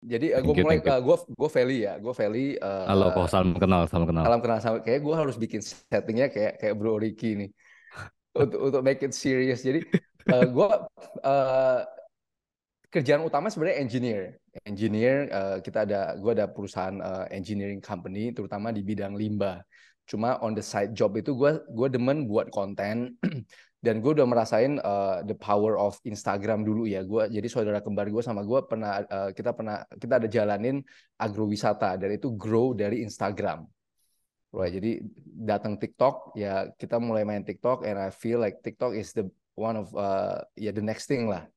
Jadi uh, gue Thank you, mulai uh, gue gue Feli ya, gue Feli. Halo, kok Uh, salam kenal, salam kenal. salam kenal sama kayak gue harus bikin settingnya kayak kayak Bro Ricky nih untuk untuk make it serious. Jadi uh, gue uh, kerjaan utama sebenarnya engineer. Engineer uh, kita ada gue ada perusahaan uh, engineering company terutama di bidang limbah. Cuma on the side job itu gue gue demen buat konten dan gue udah merasain uh, the power of Instagram dulu ya. Gue jadi saudara kembar gue sama gue pernah uh, kita pernah kita ada jalanin agrowisata. Dan itu grow dari Instagram. Right jadi datang TikTok ya kita mulai main TikTok and I feel like TikTok is the one of uh, ya the next thing lah.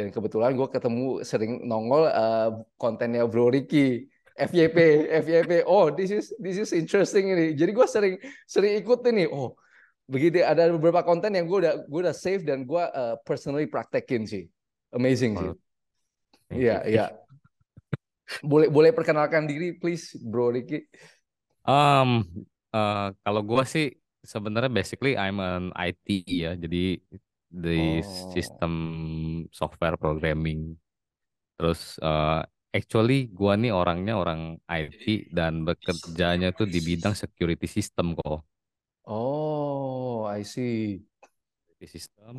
Dan kebetulan gue ketemu sering nongol uh, kontennya Bro Ricky. FYP FYP oh this is this is interesting ini. Jadi gue sering sering ikut ini. Oh begitu ada beberapa konten yang gue udah gue udah save dan gue uh, personally praktekin sih. Amazing sih. Iya iya. Boleh boleh perkenalkan diri please bro Ricky. Um, eh, kalau gua sih sebenarnya basically I'm an IT ya, jadi di oh. sistem software programming. Terus eh, actually gua nih orangnya orang IT dan bekerjanya tuh di bidang security system kok. oh I see Security system.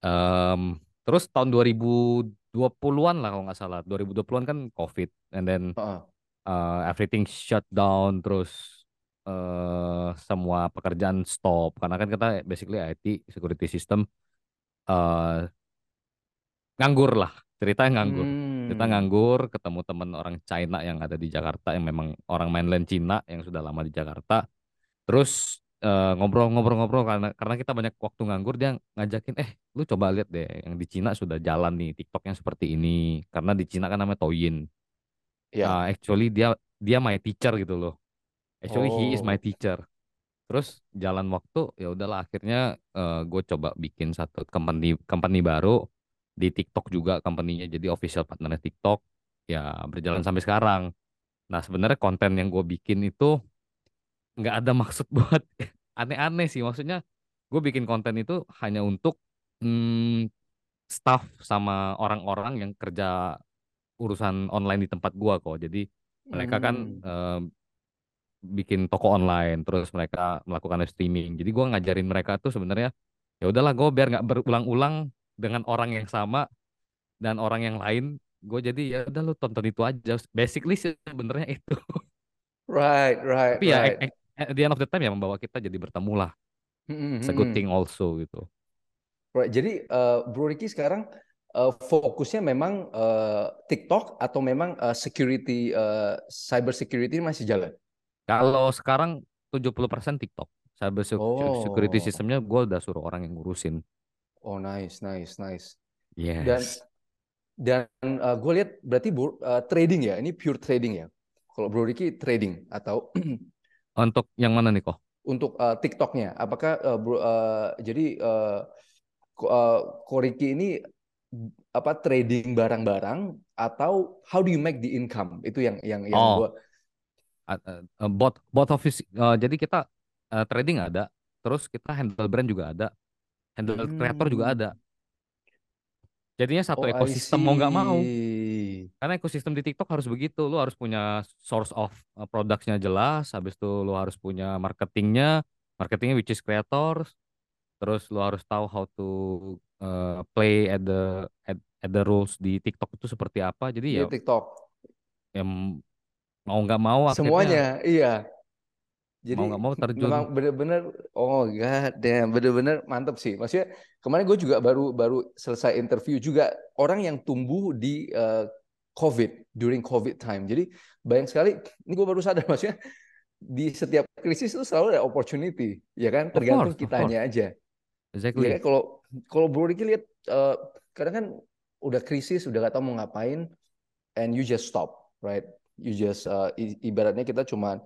Em, terus tahun 2020-an lah kalau nggak salah. 2020-an kan COVID and then Heeh. uh, everything shut down terus uh, semua pekerjaan stop karena kan kita basically IT security system uh, nganggur lah ceritanya nganggur kita hmm nganggur ketemu teman orang China yang ada di Jakarta yang memang orang mainland Cina yang sudah lama di Jakarta terus eh, ngobrol-ngobrol-ngobrol karena karena kita banyak waktu nganggur dia ngajakin eh lu coba lihat deh yang di Cina sudah jalan nih TikTok yang seperti ini karena di Cina kan namanya Douyin ya uh, actually dia dia my teacher gitu loh. Actually he is my oh teacher. Terus jalan waktu ya udahlah akhirnya gue coba bikin satu company company baru di TikTok juga company-nya jadi official partnernya TikTok ya berjalan sampai sekarang. Nah sebenarnya konten yang gue bikin itu nggak ada maksud buat aneh-aneh sih maksudnya gue bikin konten itu hanya untuk hmm, staff sama orang-orang yang kerja urusan online di tempat gua kok. Jadi mereka kan hmm eh, bikin toko online, terus mereka melakukan live streaming. Jadi gua ngajarin mereka tuh sebenarnya ya udahlah gue biar nggak berulang-ulang dengan orang yang sama dan orang yang lain. Gue jadi ya udah lu tonton itu aja. Basically sebenarnya itu. right right Tapi ya right at, at the end of the time ya membawa kita jadi bertemu lah. Hmm, hmm, It's a good hmm. thing also gitu. Right. Jadi uh, Bro Ricky sekarang uh, fokusnya memang uh, TikTok atau memang uh, security uh, cyber security masih jalan? Kalau sekarang 70% TikTok. Cyber secu- security Oh, sistemnya gue udah suruh orang yang ngurusin. oh nice, nice, nice. Dan Yes. dan uh, gue lihat berarti uh, trading ya, ini pure trading ya. Kalau Bro Ricky trading atau Untuk yang mana nih kok? untuk uh, TikToknya, apakah uh, Bro, uh, jadi uh, Ko- uh, Ko Ricky ini apa trading barang-barang atau how do you make the income? Itu yang yang yang Oh, gue uh, uh, bot bot office. uh, jadi kita uh, trading ada, terus kita handle brand juga ada, handle kreator juga Hmm. ada. Jadinya satu Oh, ekosistem mau nggak mau. Karena ekosistem di TikTok harus begitu. Lu harus punya source of uh, products-nya jelas, habis itu lu harus punya marketingnya, marketingnya which is creators, terus lu harus tahu how to uh, play at the at, at the rules di TikTok itu seperti apa. Jadi Di ya TikTok. yang mau nggak mau akhirnya Semuanya, iya. mau Jadi nggak mau terjun. memang bener-bener, oh god damn, bener-bener mantep sih. Maksudnya kemarin gue juga baru baru selesai interview juga orang yang tumbuh di uh, COVID, during COVID time. Jadi banyak sekali, ini gue baru sadar maksudnya di setiap krisis itu selalu ada opportunity, ya kan? Tergantung course, kitanya aja. Ya Exactly. kan kalau kalau Bro Ricky lihat eh, kadang kan udah krisis, udah gak tahu mau ngapain, and you just stop, right? You just i- ibaratnya kita cuma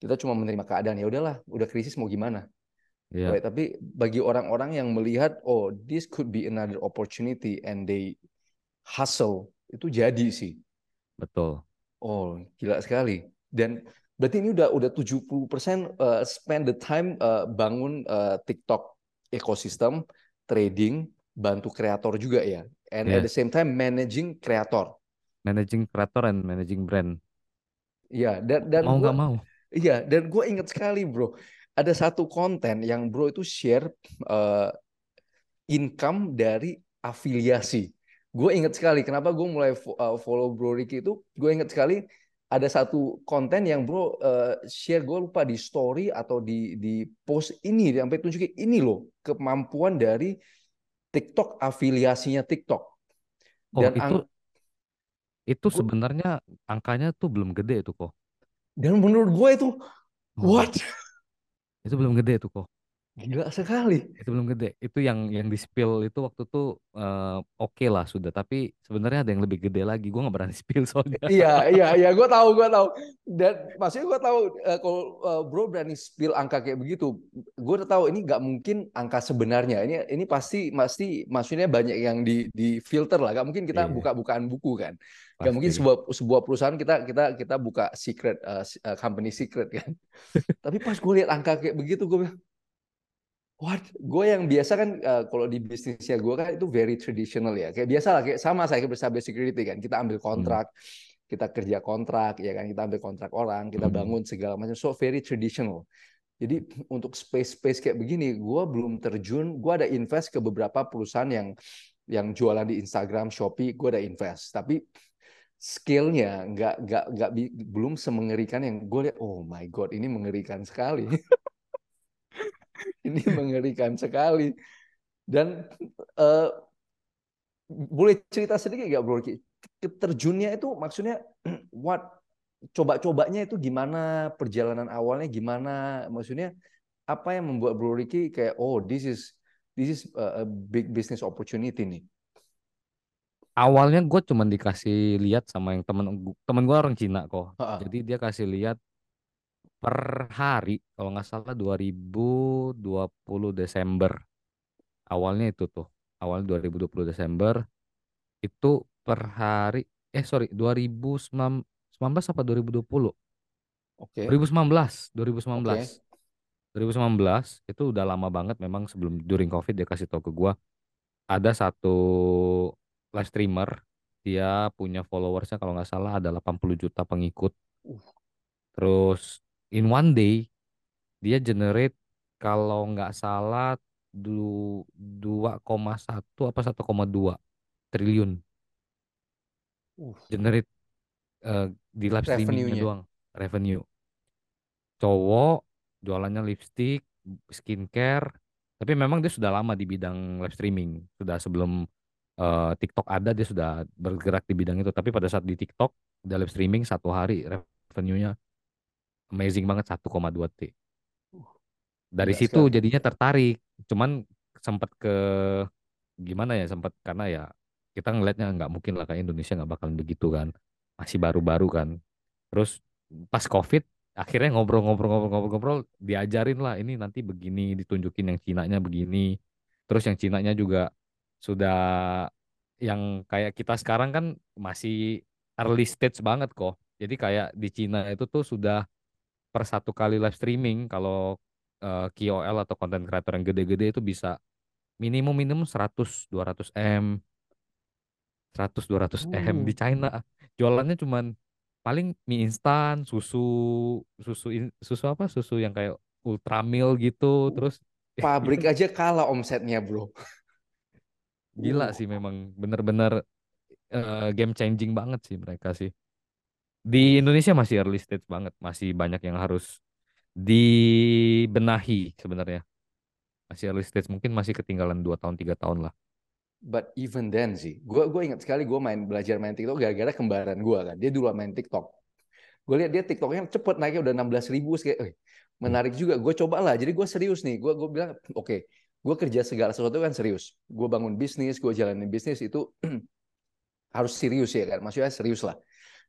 kita cuma menerima keadaan ya udahlah, udah krisis mau gimana, Iya, right? Tapi bagi orang-orang yang melihat, oh this could be another opportunity and they hustle, itu jadi sih. betul. Oh gila sekali. Dan berarti ini udah udah 70% eh, spend the time eh, bangun eh, TikTok ekosistem, trading, bantu kreator juga ya. And at the same time managing kreator. managing creator and managing brand. Iya, dan dan Mau nggak mau. iya dan gue inget sekali bro, ada satu konten yang bro itu share uh, income dari afiliasi. Gue inget sekali kenapa gue mulai uh, follow bro Ricky itu, gue inget sekali ada satu konten yang bro uh, share gue lupa di story atau di di post ini sampai tunjukin ini loh kemampuan dari TikTok afiliasinya TikTok. Oh Dan itu ang- itu Gua- sebenarnya angkanya tuh belum gede tuh kok. dan menurut gue itu Oh, what Itu belum gede tuh kok. Gila sekali. Itu belum gede. Itu yang yang di spill itu waktu tuh eh, oke lah sudah. Tapi sebenarnya ada yang lebih gede lagi. Gue nggak berani spill soalnya. Iya, iya, iya, gue tahu, gue tahu. Dan maksudnya gue tahu eh, kalau eh, bro berani spill angka kayak begitu, gue udah tahu ini nggak mungkin angka sebenarnya. Ini ini pasti pasti maksudnya banyak yang di di filter lah. Gak mungkin kita Iya. buka-bukaan buku kan. Gak mungkin Pasti. sebuah sebuah perusahaan kita kita kita buka secret eh, company secret kan. Tapi pas gue lihat angka kayak begitu, gue bilang, What? Gue yang biasa kan eh, kalau di bisnisnya gue kan itu very traditional ya. Kayak biasa lah, kayak sama saya cyber security kan. Kita ambil kontrak, kita kerja kontrak, ya kan. Kita ambil kontrak orang, kita Hmm. bangun segala macam. So very traditional. Jadi untuk space-space kayak begini, gue belum terjun. Gue ada invest ke beberapa perusahaan yang yang jualan di Instagram, Shopee. Gue ada invest. Tapi skillnya nggak nggak nggak belum semengerikan yang gue lihat. Oh my god, ini mengerikan sekali. ini mengerikan sekali. Dan eh, boleh cerita sedikit nggak Bro Ki? Terjunnya itu maksudnya what coba-cobanya itu gimana perjalanan awalnya gimana maksudnya apa yang membuat Bro Ricky kayak oh this is this is a, big business opportunity nih. Awalnya gue cuman dikasih lihat sama yang temen temen gue orang Cina kok. Ha-ha. Jadi dia kasih lihat per hari kalau nggak salah 2020 Desember. Awalnya itu tuh. Awalnya 2020 Desember itu per hari eh sorry 2019 apa 2020? Oke. 2019, 2019. Oke. 2019 itu udah lama banget memang sebelum during Covid dia kasih tau ke gua ada satu live streamer dia punya followersnya kalau nggak salah ada 80 juta pengikut. Uh. Terus in one day dia generate kalau nggak salah du 2,1 apa 1,2 triliun Uh. generate eh, di live streamingnya doang revenue. Cowok jualannya lipstick, skincare, tapi memang dia sudah lama di bidang live streaming. Sudah sebelum eh, TikTok ada dia sudah bergerak di bidang itu. Tapi pada saat di TikTok dia live streaming satu hari revenue-nya amazing banget 1,2 T. Dari Gila situ sekali. jadinya tertarik. Cuman sempat ke gimana ya sempat karena ya kita ngelihatnya nggak mungkin lah kayak Indonesia nggak bakalan begitu kan. Masih baru-baru kan. Terus pas COVID akhirnya ngobrol-ngobrol-ngobrol-ngobrol diajarin lah ini nanti begini ditunjukin yang Cinanya begini. Terus yang Cinanya juga sudah yang kayak kita sekarang kan masih early stage banget kok. Jadi kayak di Cina itu tuh sudah per satu kali live streaming kalau eh, KOL atau content creator yang gede-gede itu bisa minimum minimum 100 200 M 100 200 M di Uh. China jualannya cuman paling mie instan susu susu in- susu apa susu yang kayak ultramil gitu terus Pabrik aja kalah omsetnya, Bro. gila Uh. sih memang bener-bener eh, game changing banget sih mereka sih di Indonesia masih early stage banget masih banyak yang harus dibenahi sebenarnya masih early stage mungkin masih ketinggalan 2 tahun tiga tahun lah But even then sih, gue gue ingat sekali gue main belajar main TikTok gara-gara kembaran gue kan. Dia dulu main TikTok. Gue lihat dia TikToknya cepet naiknya udah 16 ribu, kayak eh, menarik juga. Gue coba lah. Jadi gue serius nih. Gue gue bilang oke, gue kerja segala sesuatu kan serius. Gue bangun bisnis, gue jalanin bisnis itu harus serius ya kan. Maksudnya serius lah.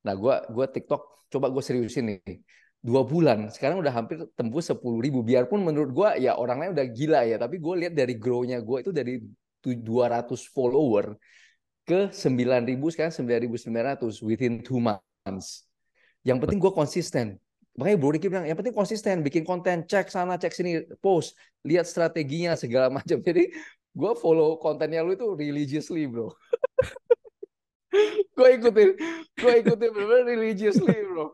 Nah gue gue TikTok coba gue seriusin nih. Dua bulan, sekarang udah hampir tembus 10 ribu. Biarpun menurut gue ya orang lain udah gila ya. Tapi gue lihat dari grow-nya gue itu dari tu- 200 follower ke 9.000 sekarang 9.900 within two months. Yang penting gue konsisten. Makanya Bro Ricky bilang, yang penting konsisten, bikin konten, cek sana, cek sini, post, lihat strateginya segala macam. Jadi gue follow kontennya lu itu religiously, bro. gue ikutin gue ikutin bener religiously bro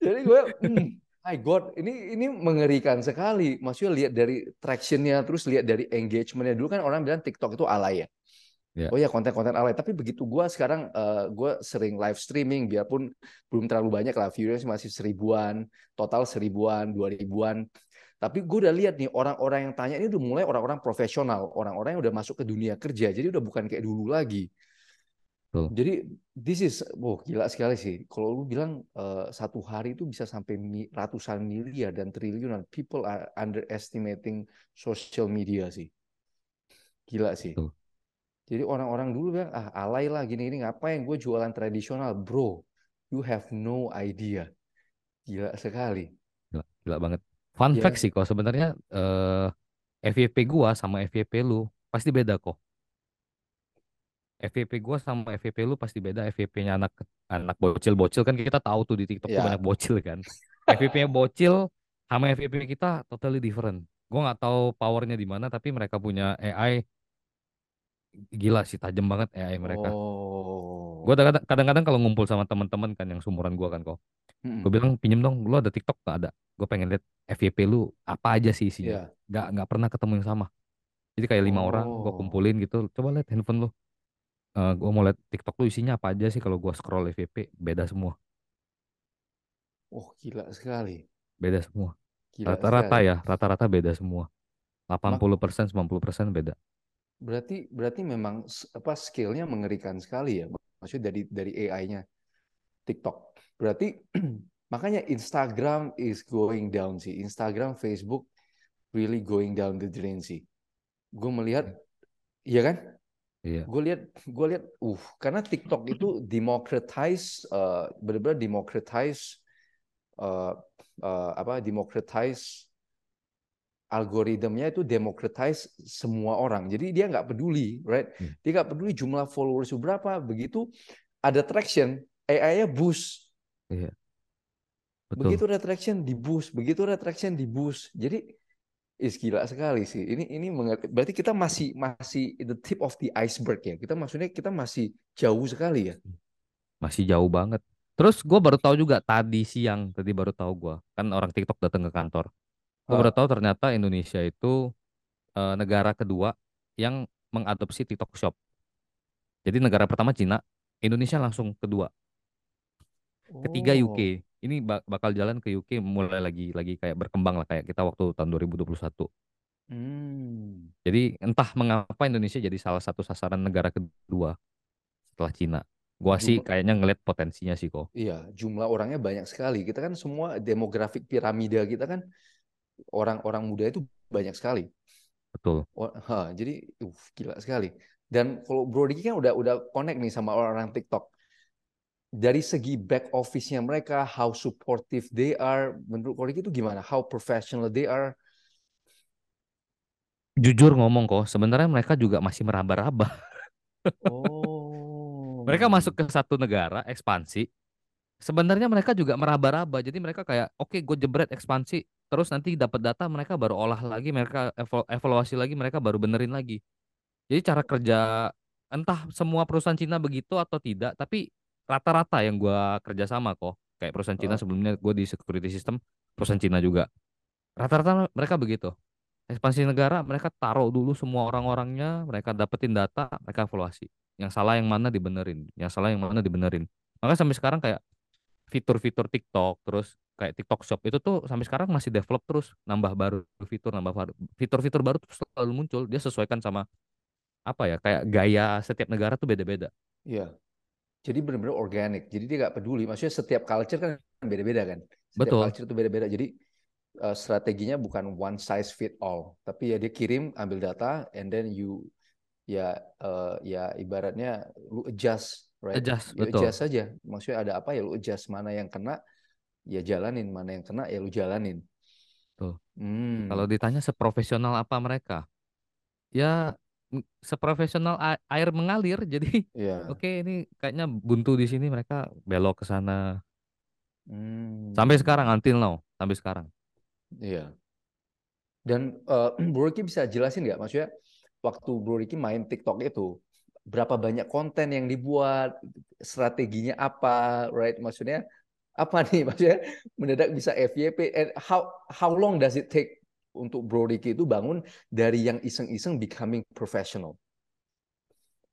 jadi gue hmm, my god ini ini mengerikan sekali maksudnya lihat dari tractionnya terus lihat dari engagementnya dulu kan orang bilang TikTok itu alay ya Ya. Oh ya konten-konten alay. Tapi begitu gue sekarang uh, gue sering live streaming, biarpun belum terlalu banyak lah, viewers masih seribuan, total seribuan, dua ribuan. Tapi gue udah lihat nih orang-orang yang tanya ini udah mulai orang-orang profesional, orang-orang yang udah masuk ke dunia kerja. Jadi udah bukan kayak dulu lagi. Betul. Jadi this is, wow gila sekali sih. Kalau lu bilang uh, satu hari itu bisa sampai mi, ratusan miliar dan triliunan, people are underestimating social media sih. Gila sih. Betul. Jadi orang-orang dulu bilang, ah alay lah gini-gini, ngapain gue jualan tradisional. Bro, you have no idea. Gila sekali. Gila, gila banget. Fun Iya. fact sih kok sebenarnya eh FYP gua sama FYP lu pasti beda kok. FYP gua sama FYP lu pasti beda. FYP-nya anak anak bocil-bocil kan kita tahu tuh di TikTok tuh Ya. banyak bocil kan. FYP-nya bocil sama FYP kita totally different. Gua nggak tahu powernya di mana tapi mereka punya AI gila sih tajam banget AI mereka. Oh. Gua kadang- kadang-kadang kalau ngumpul sama teman-teman kan yang sumuran gua kan kok. Mm-mm. Gue bilang pinjem dong, lu ada TikTok nggak ada? Gue pengen lihat FYP lu apa aja sih isinya. Iya. Nggak nggak pernah ketemu yang sama. Jadi kayak lima orang gue Oh. kumpulin gitu. Coba lihat handphone lu. Eh gue mau lihat TikTok lu isinya apa aja sih kalau gue scroll FYP beda semua, Oh, gila sekali. beda semua. Rata-rata ya, rata-rata beda semua. 80% 90% beda. Berarti berarti memang apa skill-nya mengerikan sekali ya. Maksudnya dari dari AI-nya TikTok. Berarti makanya Instagram is going down sih. Instagram, Facebook really going down the drain sih. Gue melihat, iya kan? Iya, Gue lihat, gue lihat, uh, karena TikTok itu democratize, uh, benar-benar democratize, uh, uh, apa, democratize algoritmnya itu democratize semua orang. Jadi dia nggak peduli, right? Hmm. Dia nggak peduli jumlah followers berapa. Begitu ada traction, AI-nya boost. iya. Betul. Begitu ada traction di boost, begitu ada traction di boost. Jadi is gila sekali sih. Ini ini mengerti. Berarti kita masih masih the tip of the iceberg ya. Kita maksudnya kita masih jauh sekali ya. Masih jauh banget. Terus gue baru tahu juga tadi siang, tadi baru tahu gue. Kan orang TikTok datang ke kantor. Gue Hah. baru tahu ternyata Indonesia itu eh, negara kedua yang mengadopsi TikTok Shop. Jadi negara pertama Cina, Indonesia langsung kedua. Ketiga Oh. UK. Ini ba- bakal jalan ke UK mulai lagi lagi kayak berkembang lah kayak kita waktu tahun 2021. Hmm. Jadi entah mengapa Indonesia jadi salah satu sasaran negara kedua setelah Cina. Gua sih kayaknya ngeliat potensinya sih kok. Iya, jumlah orangnya banyak sekali. Kita kan semua demografik piramida kita kan orang-orang muda itu banyak sekali. Betul. Oh, ha, jadi uh, gila sekali. Dan kalau Bro Diki kan udah udah connect nih sama orang-orang TikTok. Dari segi back office-nya mereka, how supportive they are, menurut Bro Diki itu gimana? How professional they are? Jujur ngomong kok, sebenarnya mereka juga masih meraba-raba. Oh. Mereka masuk ke satu negara ekspansi. Sebenarnya mereka juga meraba-raba. Jadi mereka kayak, oke, gue jebret ekspansi. Terus nanti dapat data, mereka baru olah lagi, mereka evalu- evaluasi lagi, mereka baru benerin lagi. Jadi cara kerja, entah semua perusahaan Cina begitu atau tidak, tapi rata-rata yang gua kerja sama kok. Kayak perusahaan Cina Ah. sebelumnya gue di security system, perusahaan Cina juga. Rata-rata mereka begitu. Ekspansi negara, mereka taruh dulu semua orang-orangnya, mereka dapetin data, mereka evaluasi. Yang salah yang mana dibenerin, yang salah yang mana dibenerin. Maka sampai sekarang kayak fitur-fitur TikTok, terus kayak TikTok Shop itu tuh sampai sekarang masih develop terus, nambah baru fitur, nambah baru fitur-fitur baru tuh selalu muncul. Dia sesuaikan sama apa ya, kayak gaya setiap negara tuh beda-beda. Iya. Jadi benar-benar organik. Jadi dia nggak peduli. Maksudnya setiap culture kan beda-beda kan. Setiap Betul. culture itu beda-beda. Jadi uh, strateginya bukan one size fit all, tapi ya dia kirim, ambil data, and then you ya uh, ya ibaratnya lu adjust, right? Adjust, You betul. adjust saja. Maksudnya ada apa ya lu adjust mana yang kena ya jalanin, mana yang kena ya lu jalanin. Tuh. Hmm. Kalau ditanya seprofesional apa mereka, ya seprofesional air mengalir. Jadi ya. oke ini kayaknya buntu di sini mereka belok ke sana. Hmm. Sampai sekarang until now, sampai sekarang. Iya. Dan uh, Bro Ricky bisa jelasin nggak? Maksudnya waktu Bro Ricky main TikTok itu, berapa banyak konten yang dibuat, strateginya apa, right? Maksudnya apa nih maksudnya mendadak bisa FYP and how how long does it take untuk Bro Ricky itu bangun dari yang iseng-iseng becoming professional?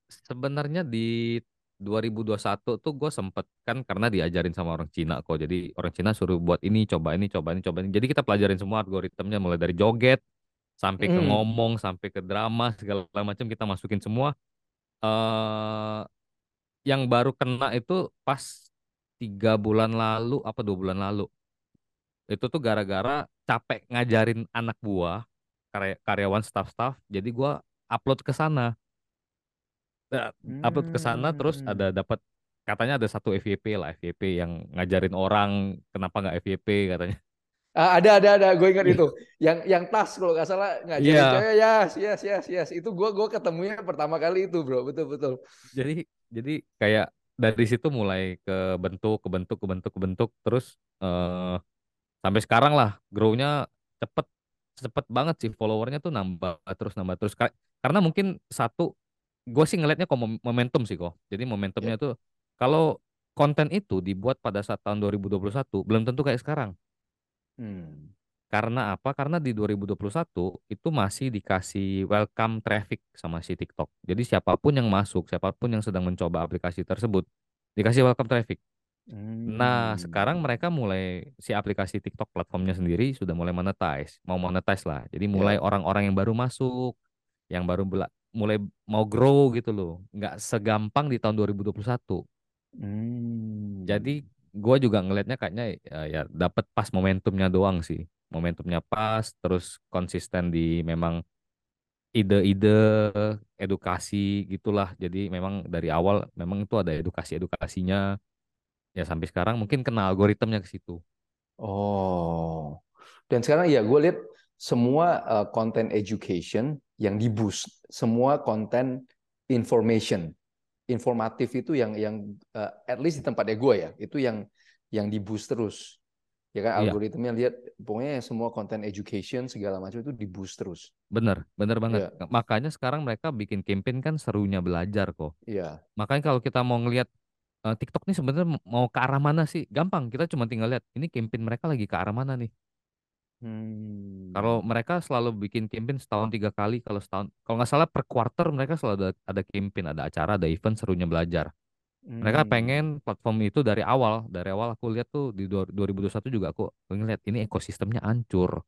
Sebenarnya di 2021 tuh gue sempet kan karena diajarin sama orang Cina kok. Jadi orang Cina suruh buat ini, coba ini, coba ini, coba ini. Jadi kita pelajarin semua algoritmnya mulai dari joget sampai ke Hmm. ngomong, sampai ke drama segala macam kita masukin semua. eh yang baru kena itu pas tiga bulan lalu apa dua bulan lalu. Itu tuh gara-gara capek ngajarin anak buah, karya- karyawan staff-staff. Jadi gua upload ke sana. Nah, upload ke sana terus Hmm. ada dapat katanya ada satu FYP lah FYP yang ngajarin orang kenapa nggak FYP katanya. Ah, ada ada ada gue ingat itu yang yang tas kalau nggak salah ngajarin Iya. cewek yes yes yes yes itu gue gue ketemunya pertama kali itu bro betul betul Jadi jadi kayak dari situ mulai ke bentuk ke bentuk ke bentuk ke bentuk terus eh sampai sekarang lah grow-nya cepet cepet banget sih followernya tuh nambah terus nambah terus Ka- karena mungkin satu gue sih ngelihatnya kok mom- momentum sih kok jadi ya momentumnya tuh kalau konten itu dibuat pada saat tahun 2021 belum tentu kayak sekarang Hmm. Karena apa? Karena di 2021 itu masih dikasih welcome traffic sama si TikTok. Jadi siapa pun yang masuk, siapa pun yang sedang mencoba aplikasi tersebut, dikasih welcome traffic. Nah, sekarang Hmm. mereka mulai si aplikasi TikTok platformnya sendiri sudah mulai monetize, mau monetize lah. Jadi mulai ya orang-orang yang baru masuk, yang baru bela- mulai mau grow gitu loh. Nggak segampang di tahun 2021. Hmm. Jadi gue juga ngelihatnya kayaknya ya, ya dapat pas momentumnya doang sih. Momentumnya pas, terus konsisten di memang ide-ide edukasi gitulah. Jadi memang dari awal memang itu ada edukasi-edukasinya. Ya sampai sekarang mungkin kena algoritmnya ke situ. oh dan sekarang ya gue lihat semua uh, konten education yang di boost semua konten information informatif itu yang yang uh, at least di tempatnya gue ya itu yang yang di boost terus ya kan Iya, algoritmnya lihat pokoknya semua konten education segala macam itu di boost terus bener, bener banget. Iya, Makanya sekarang mereka bikin campaign kan serunya belajar kok. iya. Makanya kalau kita mau ngelihat eh, TikTok nih sebenarnya mau ke arah mana sih? Gampang, kita cuma tinggal lihat ini campaign mereka lagi ke arah mana nih. Kalau Hmm. mereka selalu bikin campaign setahun tiga kali, kalau setahun, kalau nggak salah per quarter mereka selalu ada, ada campaign, ada acara, ada event serunya belajar. Mereka Hmm. pengen platform itu dari awal, dari awal aku lihat tuh di dua- 2021 juga aku ngeliat ini ekosistemnya hancur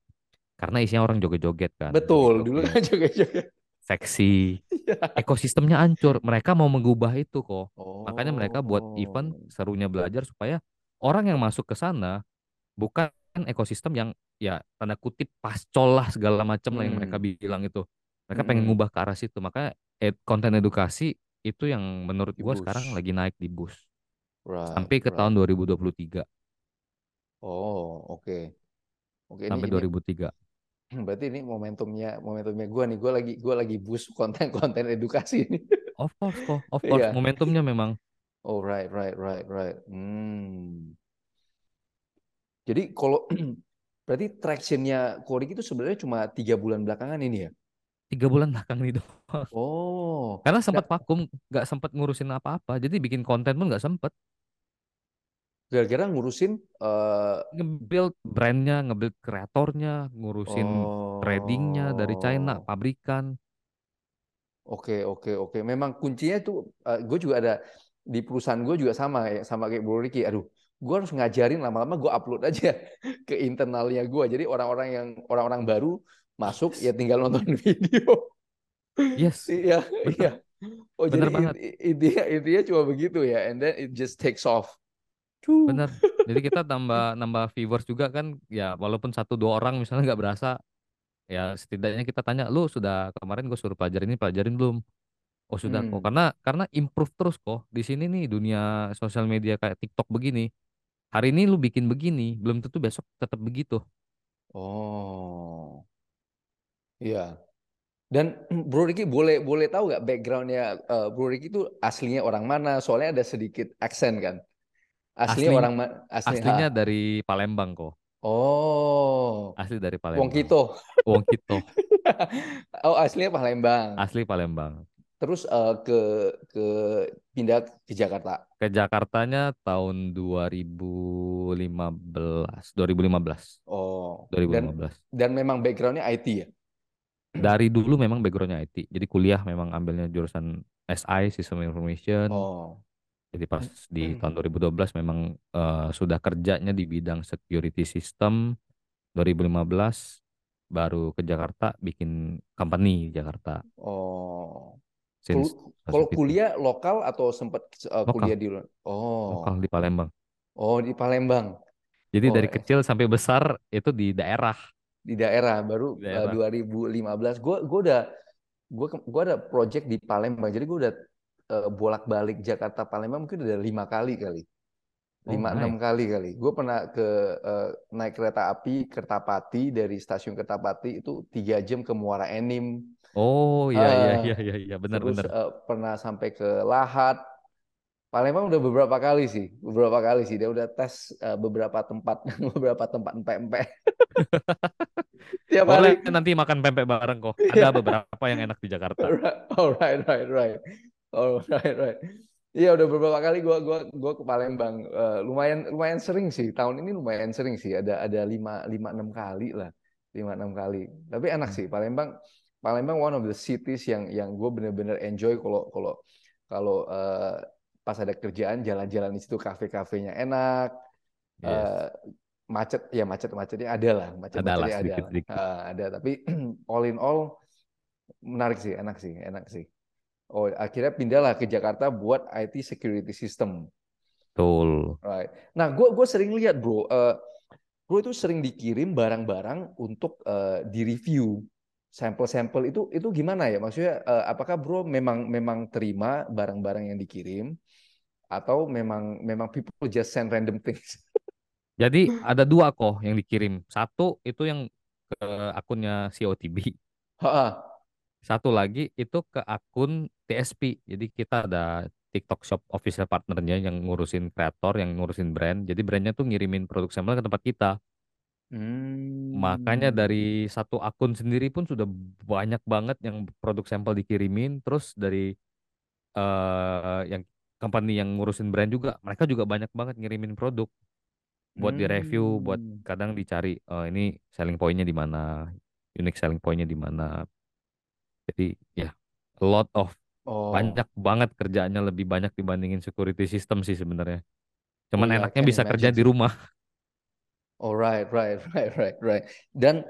karena isinya orang joget-joget kan, Betul, dulu joget-joget, kan juga. Seksi, Iya. ekosistemnya hancur. Mereka mau mengubah itu kok. Makanya mereka buat Oh. event serunya belajar supaya orang yang masuk ke sana bukan ekosistem yang ya tanda kutip pascol lah segala macam lah yang mereka Hmm. bilang itu. Mereka pengen Mm-mm. ngubah ke arah situ. Makanya ed- konten edukasi itu yang menurut gua sekarang lagi naik di boost Right, sampai ke right. tahun 2023 Oh, oke. Oke, ini sampai ini 2003. berarti ini momentumnya momentumnya gue nih. Gue lagi gue lagi boost konten-konten edukasi ini. Of course kok, of course Iya. momentumnya memang Oh, right, right, right, right. Hmm. Jadi kalau berarti tractionnya Korik itu sebenarnya cuma tiga bulan belakangan ini ya? tiga bulan belakang nih doang. Oh, Karena sempat vakum, nggak sempat ngurusin apa-apa. Jadi bikin konten pun nggak sempet. Gara-gara ngurusin eh Nge-build brandnya, nge-build kreatornya, ngurusin tradingnya dari China, oh, pabrikan. oke, oke, oke. Memang kuncinya tuh, gue juga ada di perusahaan gue juga sama ya, sama kayak Bro Ricky. Aduh, gue harus ngajarin lama-lama gue upload aja ke internalnya gue. Jadi orang-orang yang orang-orang baru masuk ya tinggal nonton video. Yes, Iya, iya. Oh, bener jadi banget, int- intinya intinya cuma begitu ya, and then it just takes off. Cuh. bener. Jadi kita tambah nambah viewers juga kan, ya walaupun satu dua orang misalnya nggak berasa, ya setidaknya kita tanya, lu sudah kemarin gue suruh pelajarin ini pelajarin belum? Oh sudah kok, Hmm. karena karena improve terus kok. Di sini nih dunia sosial media kayak TikTok begini, hari ini lu bikin begini, belum tentu besok tetap begitu. Oh, iya. Dan Bro Ricky boleh boleh tahu nggak backgroundnya eh, Bro Ricky itu aslinya orang mana? Soalnya ada sedikit aksen kan. Aslinya Asli orang? Asli aslinya ha. dari Palembang kok, Oh, asli dari Wong Palembang. Kito. Wong Kito, Oh, aslinya Palembang. asli Palembang. terus eh, ke ke pindah ke Jakarta. Ke Jakartanya tahun 2015, 2015, Oh, dan 2015. dan memang backgroundnya IT ya. Dari dulu memang backgroundnya IT. Jadi kuliah memang ambilnya jurusan SI, System Information. Oh, Jadi pas di tahun 2012 memang eh, sudah kerjanya di bidang security system. 2015 baru ke Jakarta bikin company di Jakarta. oh. Since Kalau itu. kuliah lokal atau sempat eh, Lokal. kuliah di luar? Oh, lokal di Palembang. oh di Palembang. Jadi Oh, dari eh. kecil sampai besar itu di daerah. di daerah baru Di eh, daerah. 2015 gue gue udah gue gue ada project di Palembang jadi gue udah eh, bolak-balik Jakarta Palembang mungkin udah lima kali kali Oh, lima enam kali kali gue pernah ke eh, naik kereta api Kertapati dari stasiun Kertapati itu tiga jam ke Muara Enim Oh iya iya Ah, iya iya iya benar terus benar. eh, pernah sampai ke Lahat Palembang udah beberapa kali sih beberapa kali sih dia udah tes eh, beberapa tempat beberapa tempat empek-empek tiap hari nanti makan pempek bareng kok. Iya. Ada beberapa yang enak di Jakarta. Right. Oh, right, right, right. Oh, right, right. Iya, udah beberapa kali gua gua gua ke Palembang. Eh, lumayan lumayan sering sih. Tahun ini lumayan sering sih. Ada ada lima lima enam kali lah. Lima enam kali. Tapi enak sih Palembang. Palembang one of the cities yang yang gue bener-bener enjoy kalau kalau kalau eh, pas ada kerjaan jalan-jalan di situ kafe-kafenya enak. Yes. Eh, macet ya macet-macetnya ada lah, Ada lah macet-macetnya ada. sedikit-sedikit. Ah, ada tapi all in all menarik sih, enak sih, enak sih. Oh, akhirnya pindahlah ke Jakarta buat IT security system. Betul. Right. Nah, gue gue sering lihat bro, eh bro itu sering dikirim barang-barang untuk eh, di-review. Sampel-sampel itu itu gimana ya? Maksudnya eh, apakah bro memang memang terima barang-barang yang dikirim atau memang memang people just send random things? Jadi ada dua kok yang dikirim. Satu itu yang ke akunnya COTB. Ha, Satu lagi itu ke akun TSP. Jadi kita ada TikTok Shop official partnernya yang ngurusin kreator, yang ngurusin brand. Jadi brandnya tuh ngirimin produk sampel ke tempat kita. Makanya Hmm. dari satu akun sendiri pun sudah banyak banget yang produk sampel dikirimin. Terus dari eh yang company yang ngurusin brand juga, mereka juga banyak banget ngirimin produk buat direview, buat Hmm. kadang dicari eh, ini selling point-nya di mana, unique selling point-nya di mana. Jadi ya a lot of Oh, banyak banget kerjaannya lebih banyak dibandingin security system sih sebenarnya. Cuman I enaknya bisa kerja di rumah. Oh, right, right, right, right, right. Dan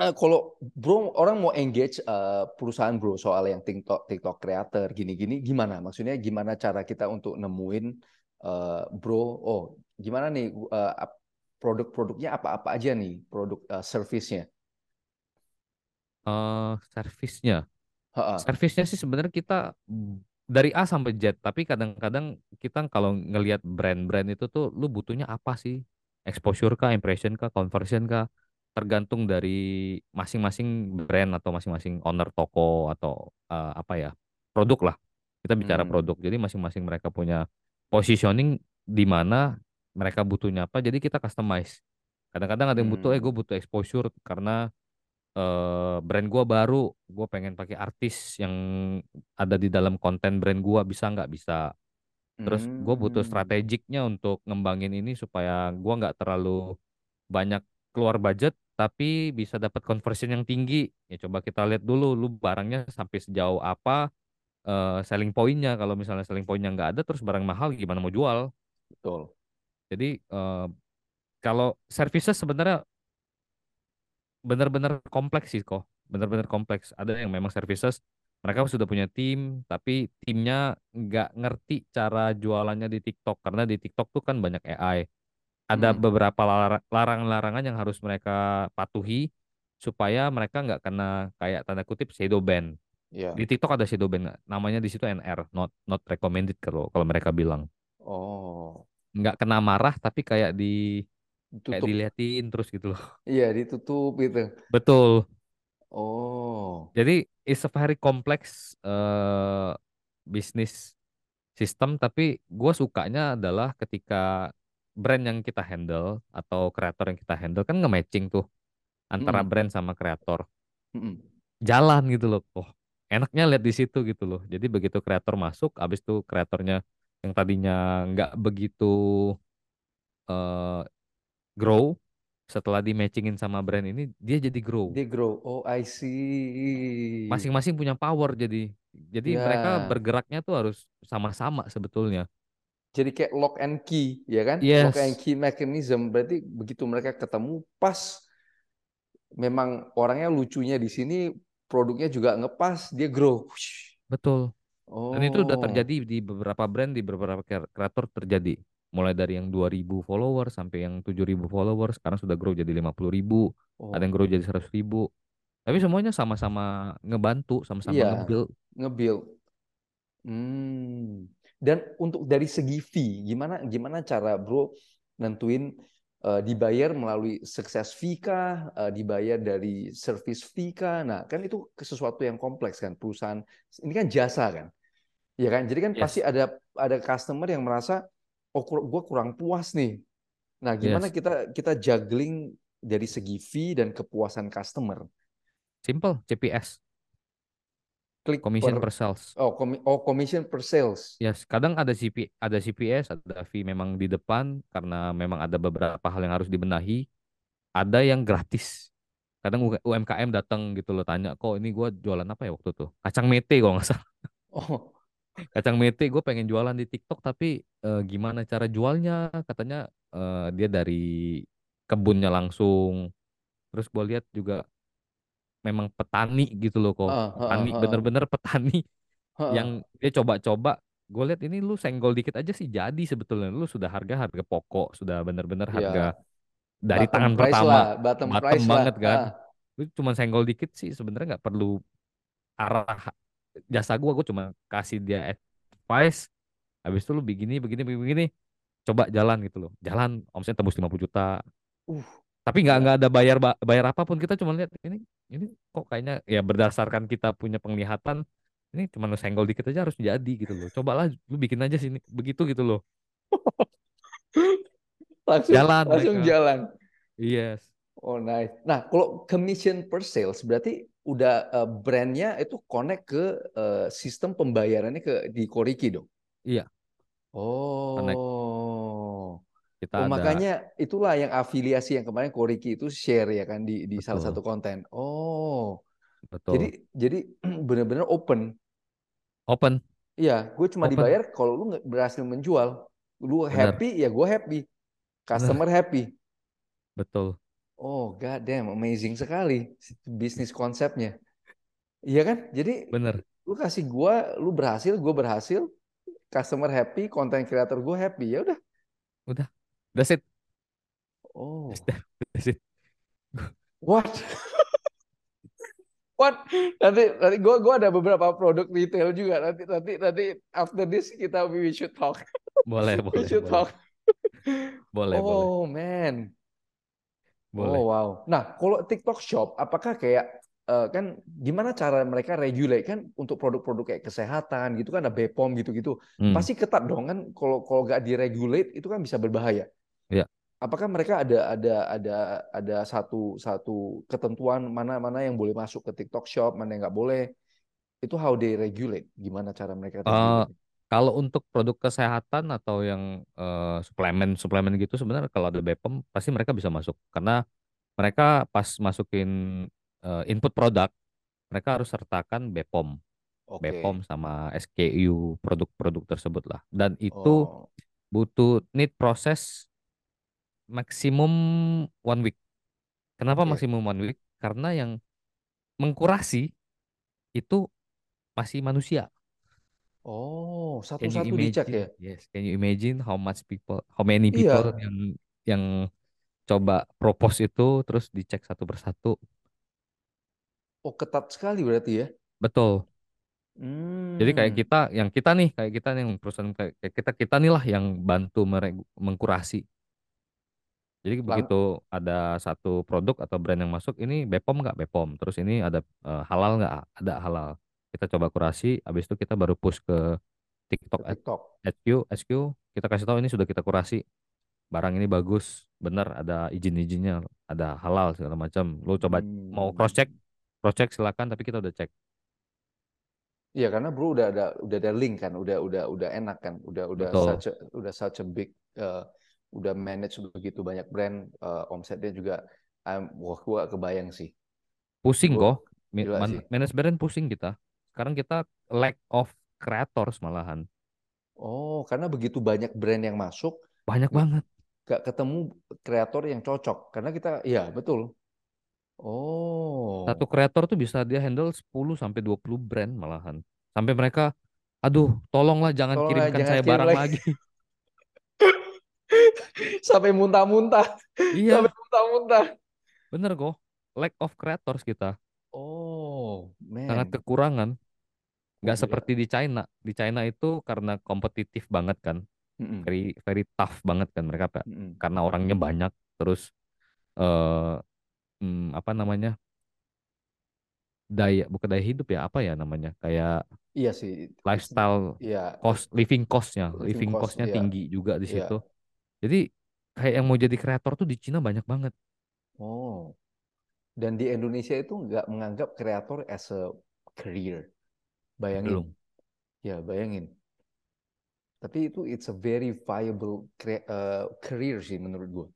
eh, kalau bro orang mau engage eh, perusahaan bro soal yang TikTok TikTok creator gini-gini gimana? Maksudnya gimana cara kita untuk nemuin eh, bro? Oh, gimana nih ap- produk-produknya apa-apa aja nih produk eh, service-nya? Eh servisnya. Ha-ha. Servisnya sih sebenarnya kita dari A sampai Z, tapi kadang-kadang kita kalau ngelihat brand-brand itu tuh lu butuhnya apa sih? Exposure kah, impression kah, conversion kah? Tergantung dari masing-masing brand atau masing-masing owner toko atau eh, apa ya, produk lah. Kita bicara Hmm. produk. Jadi masing-masing mereka punya positioning di mana mereka butuhnya apa. Jadi kita customize. Kadang-kadang ada yang butuh, eh gue Hmm. butuh exposure karena eh brand gua baru, gue pengen pakai artis yang ada di dalam konten brand gua bisa nggak bisa. Terus gue butuh Hmm. strategiknya untuk ngembangin ini supaya gua nggak terlalu banyak keluar budget, tapi bisa dapat conversion yang tinggi. Ya coba kita lihat dulu, lu barangnya sampai sejauh apa eh, selling point-nya. Kalau misalnya selling point-nya nggak ada, terus barang mahal gimana mau jual? Betul. Jadi eh, kalau services sebenarnya benar-benar kompleks sih kok benar-benar kompleks. Ada yang memang services mereka sudah punya tim tapi timnya nggak ngerti cara jualannya di TikTok karena di TikTok tuh kan banyak AI ada Hmm. beberapa lara- larangan-larangan yang harus mereka patuhi supaya mereka nggak kena kayak tanda kutip shadow ban. Ya. di TikTok ada shadow ban namanya di situ NR not not recommended kalau kalau mereka bilang. Oh, nggak kena marah tapi kayak di kayak tutup. diliatin terus gitu loh Iya, ditutup gitu. betul Oh. Jadi it's a very complex eh bisnis sistem tapi gue sukanya adalah ketika brand yang kita handle atau kreator yang kita handle kan nge-matching tuh antara Mm-mm. brand sama kreator Mm-mm. jalan gitu loh oh enaknya lihat di situ gitu loh. Jadi begitu kreator masuk, abis itu kreatornya yang tadinya nggak begitu eh, grow, setelah di matchingin sama brand ini, dia jadi grow. Dia grow. Oh, I see. Masing-masing punya power jadi. Jadi mereka Ya. bergeraknya tuh harus sama-sama sebetulnya. Jadi kayak lock and key, ya kan? Lock and Yes, key mechanism. Berarti begitu mereka ketemu, pas memang orangnya lucunya di sini, produknya juga ngepas, dia grow. Betul. Dan itu udah Oh, terjadi di beberapa brand, di beberapa kre- kreator terjadi. Mulai dari yang 2000 followers sampai yang 7000 followers, sekarang sudah grow jadi 50.000, ada oh, yang grow jadi 100.000. Tapi semuanya sama-sama ngebantu, sama-sama iya, nge-build. nge-build. Hmm. Dan untuk dari segi fee, gimana gimana cara bro nentuin eh, dibayar melalui success fee kah, eh, dibayar dari service fee kah? Nah, kan itu sesuatu yang kompleks kan perusahaan. Ini kan jasa kan, ya kan? Jadi kan pasti Yes, ada ada customer yang merasa, oh gue kurang puas nih. Nah, gimana yes. kita kita juggling dari segi fee dan kepuasan customer? Simple, CPS, Klik per commission per sales. oh, komi- oh commission per sales. Yes, kadang ada CP, ada CPS, ada fee memang di depan karena memang ada beberapa hal yang harus dibenahi. Ada yang gratis. Kadang UMKM datang gitu loh tanya, kok ini gua jualan apa ya waktu itu? Kacang mete kalau nggak salah. Oh, Kacang mete gue pengen jualan di TikTok tapi eh, gimana cara jualnya? Katanya eh, dia dari kebunnya langsung. Terus gue lihat juga memang petani gitu loh kok. Petani bener-bener petani yang dia coba-coba. Gue lihat ini lu senggol dikit aja sih jadi sebetulnya. Lu sudah harga harga pokok, sudah bener-bener harga Ya, dari bottom tangan price pertama lah, bottom bottom price lah. banget kan. Ah. Lu cuma senggol dikit sih sebenarnya nggak perlu arah jasa gua gue cuma kasih dia advice habis itu lu begini begini begini, begini. coba jalan gitu loh. Jalan omset tembus 50 juta. Uh, tapi nggak nggak ada bayar ba- bayar apa pun. Kita cuma lihat ini ini kok kayaknya ya berdasarkan kita punya penglihatan ini cuma lu senggol dikit aja harus jadi gitu loh. Cobalah lu bikin aja sini begitu gitu loh. Langsung jalan langsung mereka. jalan. yes. Oh, nice. Nah, kalau commission per sales berarti udah eh, brandnya itu connect ke eh, sistem pembayarannya ke di Koriki dong. iya connect Oh. Oh, kita ada makanya itulah yang afiliasi yang kemarin Koriki itu share ya kan di di salah satu konten. Oh. betul Jadi jadi benar-benar open. open Iya, gue cuma open dibayar kalau lu berhasil menjual. Lu bener happy ya gue happy. bener Customer happy. betul Oh, god damn, amazing sekali bisnis konsepnya. Iya kan? Jadi bener lu kasih gua, lu berhasil, gue berhasil, customer happy, konten creator gue happy. Ya udah. udah that's it Oh, that. That's it. what? What? Nanti nanti gue gua ada beberapa produk retail juga. Nanti nanti nanti after this kita we should talk. boleh We boleh should boleh talk. boleh boleh Oh man. Boleh Oh wow. Nah, kalau TikTok Shop, apakah kayak eh, kan gimana cara mereka regulate kan untuk produk-produk kayak kesehatan gitu kan ada BPOM gitu-gitu. hmm Pasti ketat dong kan kalau kalau nggak diregulate itu kan bisa berbahaya. ya Apakah mereka ada ada ada ada satu satu ketentuan mana-mana yang boleh masuk ke TikTok Shop, mana yang nggak boleh? Itu how they regulate. Gimana cara mereka regulate? Kalau untuk produk kesehatan atau yang eh, suplemen suplemen gitu sebenarnya kalau ada BPOM pasti mereka bisa masuk. Karena mereka pas masukin eh, input produk mereka harus sertakan BPOM BPOM Oke. sama SKU produk-produk tersebut lah. Dan itu Oh, butuh need proses maksimum one week. Kenapa oke. maksimum one week? Karena yang mengkurasi itu masih manusia Oh, satu-satu dicek ya? Yes, can you imagine how much people, how many people Iya. yang yang coba propose itu terus dicek satu persatu. Oh, ketat sekali berarti ya. Betul. Jadi kayak Hmm, kita, yang kita nih, kayak kita nih, yang perusahaan kayak kita kita nih lah yang bantu meregu- mengkurasi. Jadi lang begitu ada satu produk atau brand yang masuk, ini BPOM nggak BPOM, terus ini ada eh, halal nggak? Ada halal. Kita coba kurasi, habis itu kita baru push ke TikTok ke TikTok. HQ, HQ, kita kasih tahu ini sudah kita kurasi. barang ini bagus, benar ada izin-izinnya, ada halal segala macam. Lo coba mau cross check, Hmm, cross check silakan, tapi kita udah cek. Iya karena bro udah ada udah ada link kan, udah udah udah enak kan, udah udah Betul. such a, udah such a big uh, udah manage begitu banyak brand uh, omsetnya juga um, wah gua kebayang sih. Pusing kok. Man- sih. Manajemen pusing kita. Sekarang kita lack of creators malahan. Oh, karena begitu banyak brand yang masuk, Banyak banget. nggak ketemu kreator yang cocok. Karena kita, ya betul. Satu Oh, kreator tuh bisa dia handle 10 sampai 20 brand malahan. Sampai mereka, aduh, tolonglah jangan tolong lah, kirimkan jangan saya kirim barang lagi lagi. sampai muntah-muntah, sampai Iya, muntah-muntah. bener kok. Lack of creators kita. Oh, Sangat man, kekurangan. oh Nggak gila. seperti di China. Di China itu karena kompetitif banget kan. Mm-mm, Very, very tough banget kan mereka. Pak. mm-mm. Karena orangnya banyak. Terus, eh hmm, apa namanya, daya, bukan daya hidup ya, apa ya namanya. Kayak Iya sih, lifestyle ya cost living costnya living living cost, costnya ya, tinggi juga di ya. situ jadi kayak yang mau jadi kreator tuh di Cina banyak banget Oh, dan di Indonesia itu nggak menganggap kreator as a career. Bayangin, belum ya bayangin. Tapi itu it's a very viable uh, career sih menurut gue.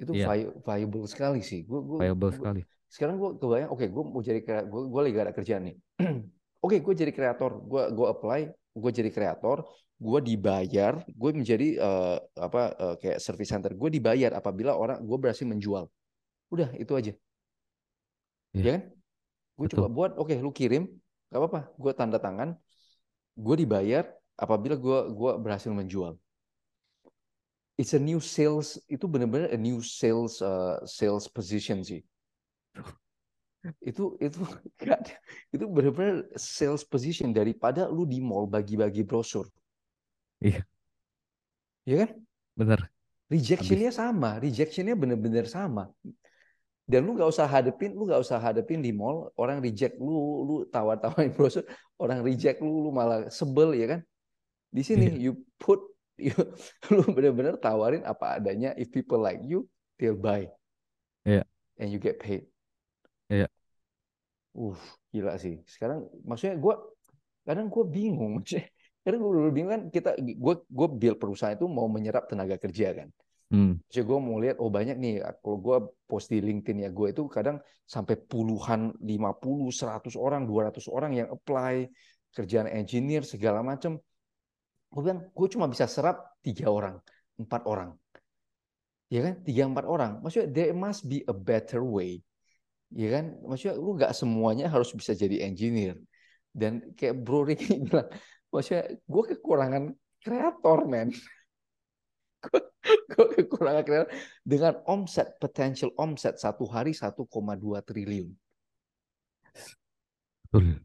Itu iya vi- viable sekali sih. Gue gue viable gue sekali sekarang gue kebayang, oke gue mau jadi kreator, gue gue lagi gak ada kerjaan nih. Oke, gue jadi kreator, gue gue apply, gue jadi kreator, gue dibayar, gue menjadi uh, apa uh, kayak service center, gue dibayar apabila orang gue berhasil menjual. Udah itu aja, iya ya kan? Gue coba buat, oke lu kirim, gak apa-apa, gue tanda tangan, gue dibayar apabila gue gue berhasil menjual. It's a new sales, itu benar-benar a new sales uh, sales position sih. Itu itu itu benar-benar sales position daripada lu di mall bagi-bagi brosur, iya ya kan? habis Rejectionnya sama, rejectionnya benar-benar sama. Dan lu nggak usah hadepin, lu nggak usah hadepin di mall orang reject lu, lu tawar-tawarin brosur, orang reject lu, lu malah sebel ya kan? Di sini iya you put you, lu benar-benar tawarin apa adanya. If people like you, they'll buy iya and you get paid. iya Uh, gila sih. Sekarang maksudnya gue kadang gue bingung. Maksudnya, kadang gue bingung kan kita gue gue build perusahaan itu mau menyerap tenaga kerja kan. Hmm. Maksudnya gue mau lihat oh banyak nih kalau gue post di LinkedIn ya gue itu kadang sampai puluhan 50, 100 orang, 200 orang yang apply kerjaan engineer segala macam. Gue bilang gue cuma bisa serap tiga orang, empat orang. Ya kan? Tiga empat orang. Maksudnya there must be a better way. Ya kan? Maksudnya lu nggak semuanya harus bisa jadi engineer. Dan kayak Bro Ricky bilang, maksudnya gue kekurangan kreator, men. gue kekurangan dengan omset, potential omset satu hari 1,2 triliun. betul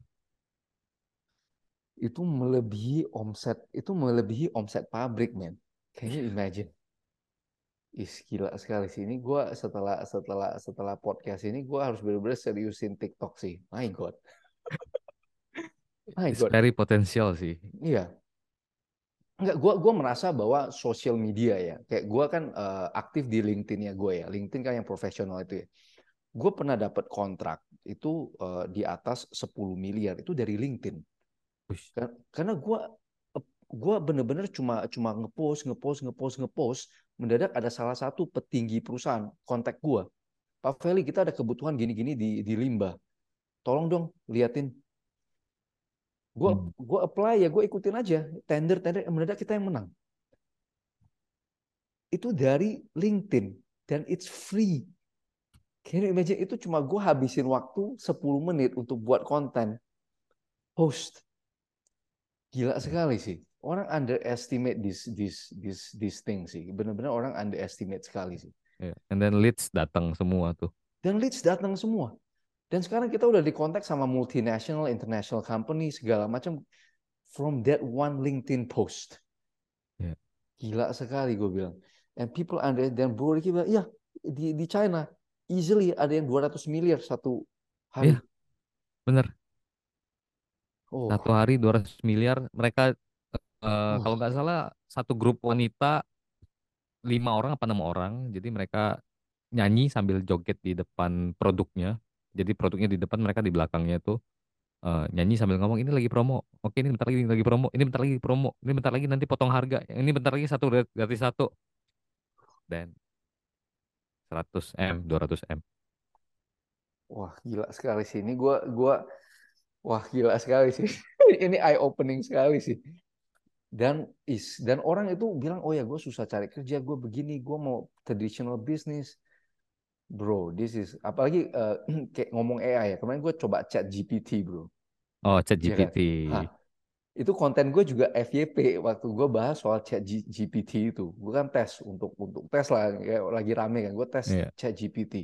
Itu melebihi omset, itu melebihi omset pabrik, men. Can you imagine? Is gila sekali sih. Ini gue setelah setelah setelah podcast ini gue harus benar-benar seriusin TikTok sih. My God, my it's God. very potensial sih Iya. Enggak, gue gua merasa bahwa sosial media ya, kayak gue kan eh, aktif di LinkedIn ya gue ya, LinkedIn kan yang profesional itu ya. Gue pernah dapat kontrak itu eh, di atas 10 miliar itu dari LinkedIn. Karena gue gue bener-bener cuma cuma ngepost ngepost ngepost ngepost, mendadak ada salah satu petinggi perusahaan kontak gue, Pak Feli kita ada kebutuhan gini-gini di di Limbah, tolong dong liatin. Gue hmm. gue apply ya gue ikutin aja tender tender mendadak kita yang menang. itu dari LinkedIn dan it's free. Can you imagine itu cuma gue habisin waktu 10 menit untuk buat konten host. Gila sekali sih. Orang underestimate this this this this thing sih. Benar-benar orang underestimate sekali sih. Iya. and then leads datang semua tuh Dan leads datang semua. Dan sekarang kita udah di kontak sama multinational, international company segala macam from that one LinkedIn post. Iya. Gila sekali gue bilang. And people under dan Bro Ricky bilang, iya di di China easily ada yang 200 miliar satu hari. Iya. bener Oh, satu hari 200 miliar mereka eh, kalau wah, nggak salah satu grup wanita lima orang apa enam orang jadi mereka nyanyi sambil joget di depan produknya jadi produknya di depan mereka di belakangnya tuh eh, nyanyi sambil ngomong ini lagi promo. Oke, ini bentar lagi lagi promo. Ini bentar lagi promo. Ini bentar lagi nanti potong harga. Ini bentar lagi satu gratis satu. Dan 100 M, 200 M. Wah, gila sekali sih. Ini gua gua wah gila sekali sih. Ini eye opening sekali sih. Dan is dan orang itu bilang, "Oh ya, gue susah cari kerja, gue begini, gue mau traditional business." Bro, this is apalagi uh, kayak ngomong AI ya. Kemarin gue coba chat GPT, bro. Oh, chat kan? GPT. Hah, itu konten gue juga FYP waktu gue bahas soal chat G- GPT itu. Gue kan tes untuk untuk tes lah, kayak lagi rame kan. Gue tes Iya, chat GPT.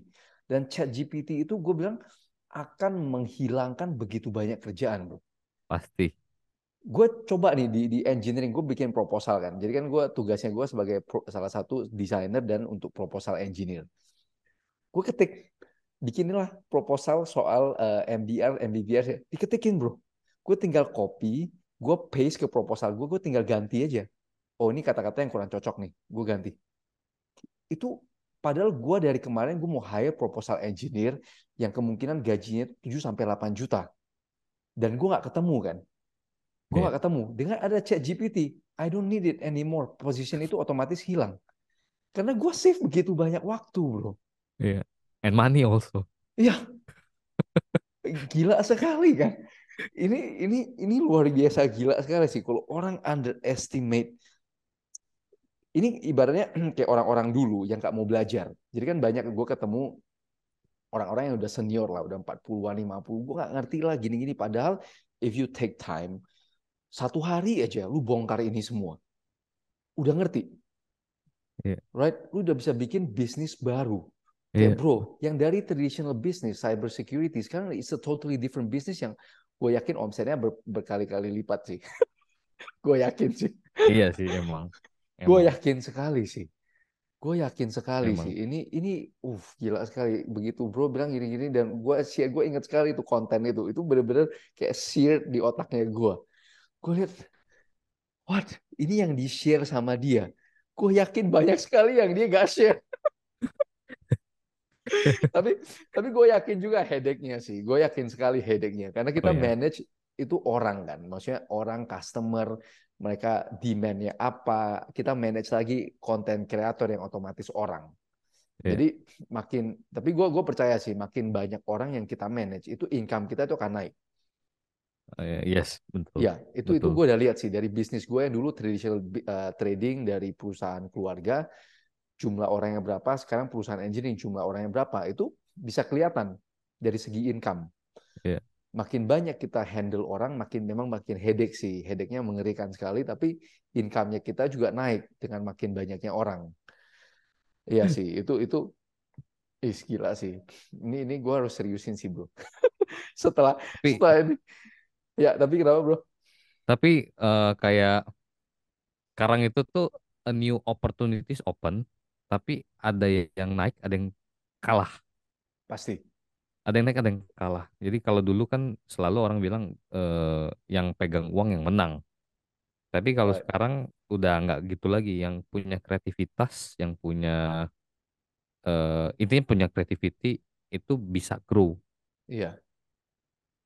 Dan chat GPT itu gue bilang akan menghilangkan begitu banyak kerjaan, bro. pasti. Gue coba nih di, di engineering, gue bikin proposal kan. Jadi kan gue tugasnya gue sebagai pro- salah satu desainer dan untuk proposal engineer. Gue ketik, bikinilah proposal soal eh, MDR, MBBR, diketikin bro. Gue tinggal copy, gue paste ke proposal gue, gue tinggal ganti aja. Oh ini kata-kata yang kurang cocok nih, gue ganti. Itu padahal gue dari kemarin gue mau hire proposal engineer yang kemungkinan gajinya 7 sampai 8 juta. Dan gue nggak ketemu kan. Gue nggak ketemu. Dengan ada chat GPT, I don't need it anymore. Position itu otomatis hilang. Karena gue save begitu banyak waktu bro. Iya. And money also. Iya, gila sekali kan. Ini ini ini luar biasa gila sekali sih kalau orang underestimate. Ini ibaratnya kayak orang-orang dulu yang nggak mau belajar. Jadi kan banyak gue ketemu orang-orang yang udah senior lah, udah 40-an, 50. Gue nggak ngerti lah gini-gini. Padahal if you take time, satu hari aja lu bongkar ini semua. Udah ngerti, Iya, right? Lu udah bisa bikin bisnis baru. Kayak bro, yang dari traditional business, cyber security, sekarang it's a totally different business yang gue yakin omsetnya ber- berkali-kali lipat sih. gue yakin sih. iya sih emang. Gue Emang, yakin sekali sih. Gue yakin sekali emang. sih. Ini ini uh gila sekali. Begitu bro bilang gini-gini dan gue share gue inget sekali itu konten itu. Itu bener-bener kayak sear di otaknya gue. Gue lihat, what? Ini yang di share sama dia. Gue yakin banyak sekali yang dia gak share. tapi tapi gue yakin juga headache-nya sih. Gue yakin sekali headache-nya karena Oh kita ya, manage itu orang kan, maksudnya orang customer mereka demand-nya apa, kita manage lagi konten kreator yang otomatis orang. iya. Jadi makin, tapi gue gue percaya sih makin banyak orang yang kita manage itu income kita itu akan naik. Oh, iya, yes, betul, Ya itu itu betul. gue udah lihat sih dari bisnis gue yang dulu traditional eh, trading dari perusahaan keluarga jumlah orang yang berapa, sekarang perusahaan engineering jumlah orang yang berapa, itu bisa kelihatan dari segi income. Iya, Makin banyak kita handle orang, makin memang makin headache sih. Headache-nya mengerikan sekali, tapi income-nya kita juga naik dengan makin banyaknya orang. Iya sih, itu itu ih, gila sih. Ini ini gue harus seriusin sih bro. Setelah tapi setelah ini, ya tapi kenapa bro? tapi eh, kayak sekarang itu tuh a new opportunities open, tapi ada yang naik, ada yang kalah. Pasti. Ada yang naik, ada yang kalah. Jadi kalau dulu kan selalu orang bilang eh, yang pegang uang yang menang. Tapi kalau Right. sekarang udah nggak gitu lagi. Yang punya kreativitas, yang punya eh, intinya punya creativity itu bisa grow, Iya.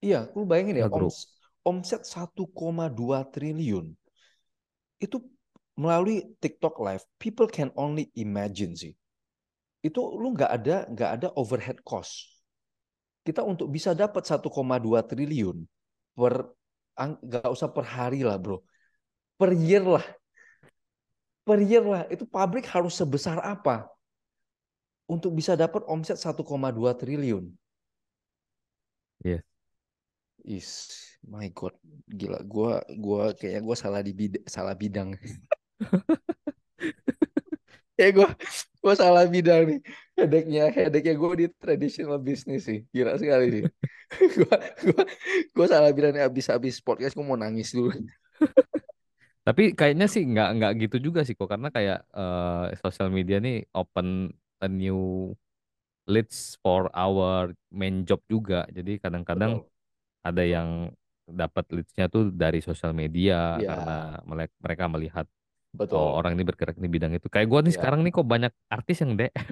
Iya, lu bayangin ya, grow. oms- omset 1,2 triliun itu melalui TikTok Live, people can only imagine sih. Itu lu nggak ada nggak ada overhead cost. Kita untuk bisa dapat 1,2 triliun per nggak usah per hari lah, bro. Per year lah, per year lah. Itu pabrik harus sebesar apa untuk bisa dapat omset 1,2 triliun? Yes. Is my God, gila. Gua gua kayaknya gua salah di bid- salah bidang. Kayak gua gua salah bidang nih. Headache-nya headache-nya gua di traditional business sih. Gila sekali sih. Gua gua gua salah bidang nih habis-habis podcast gua mau nangis dulu. Tapi kayaknya sih nggak nggak gitu juga sih kok karena kayak eh, sosial media nih open a new leads for our main job juga. Jadi kadang-kadang ada yang dapat leadsnya tuh dari sosial media Iya, karena mereka melihat oh betul. orang ini bergerak di bidang itu. Kayak gua nih Iya. sekarang nih kok banyak artis yang DM.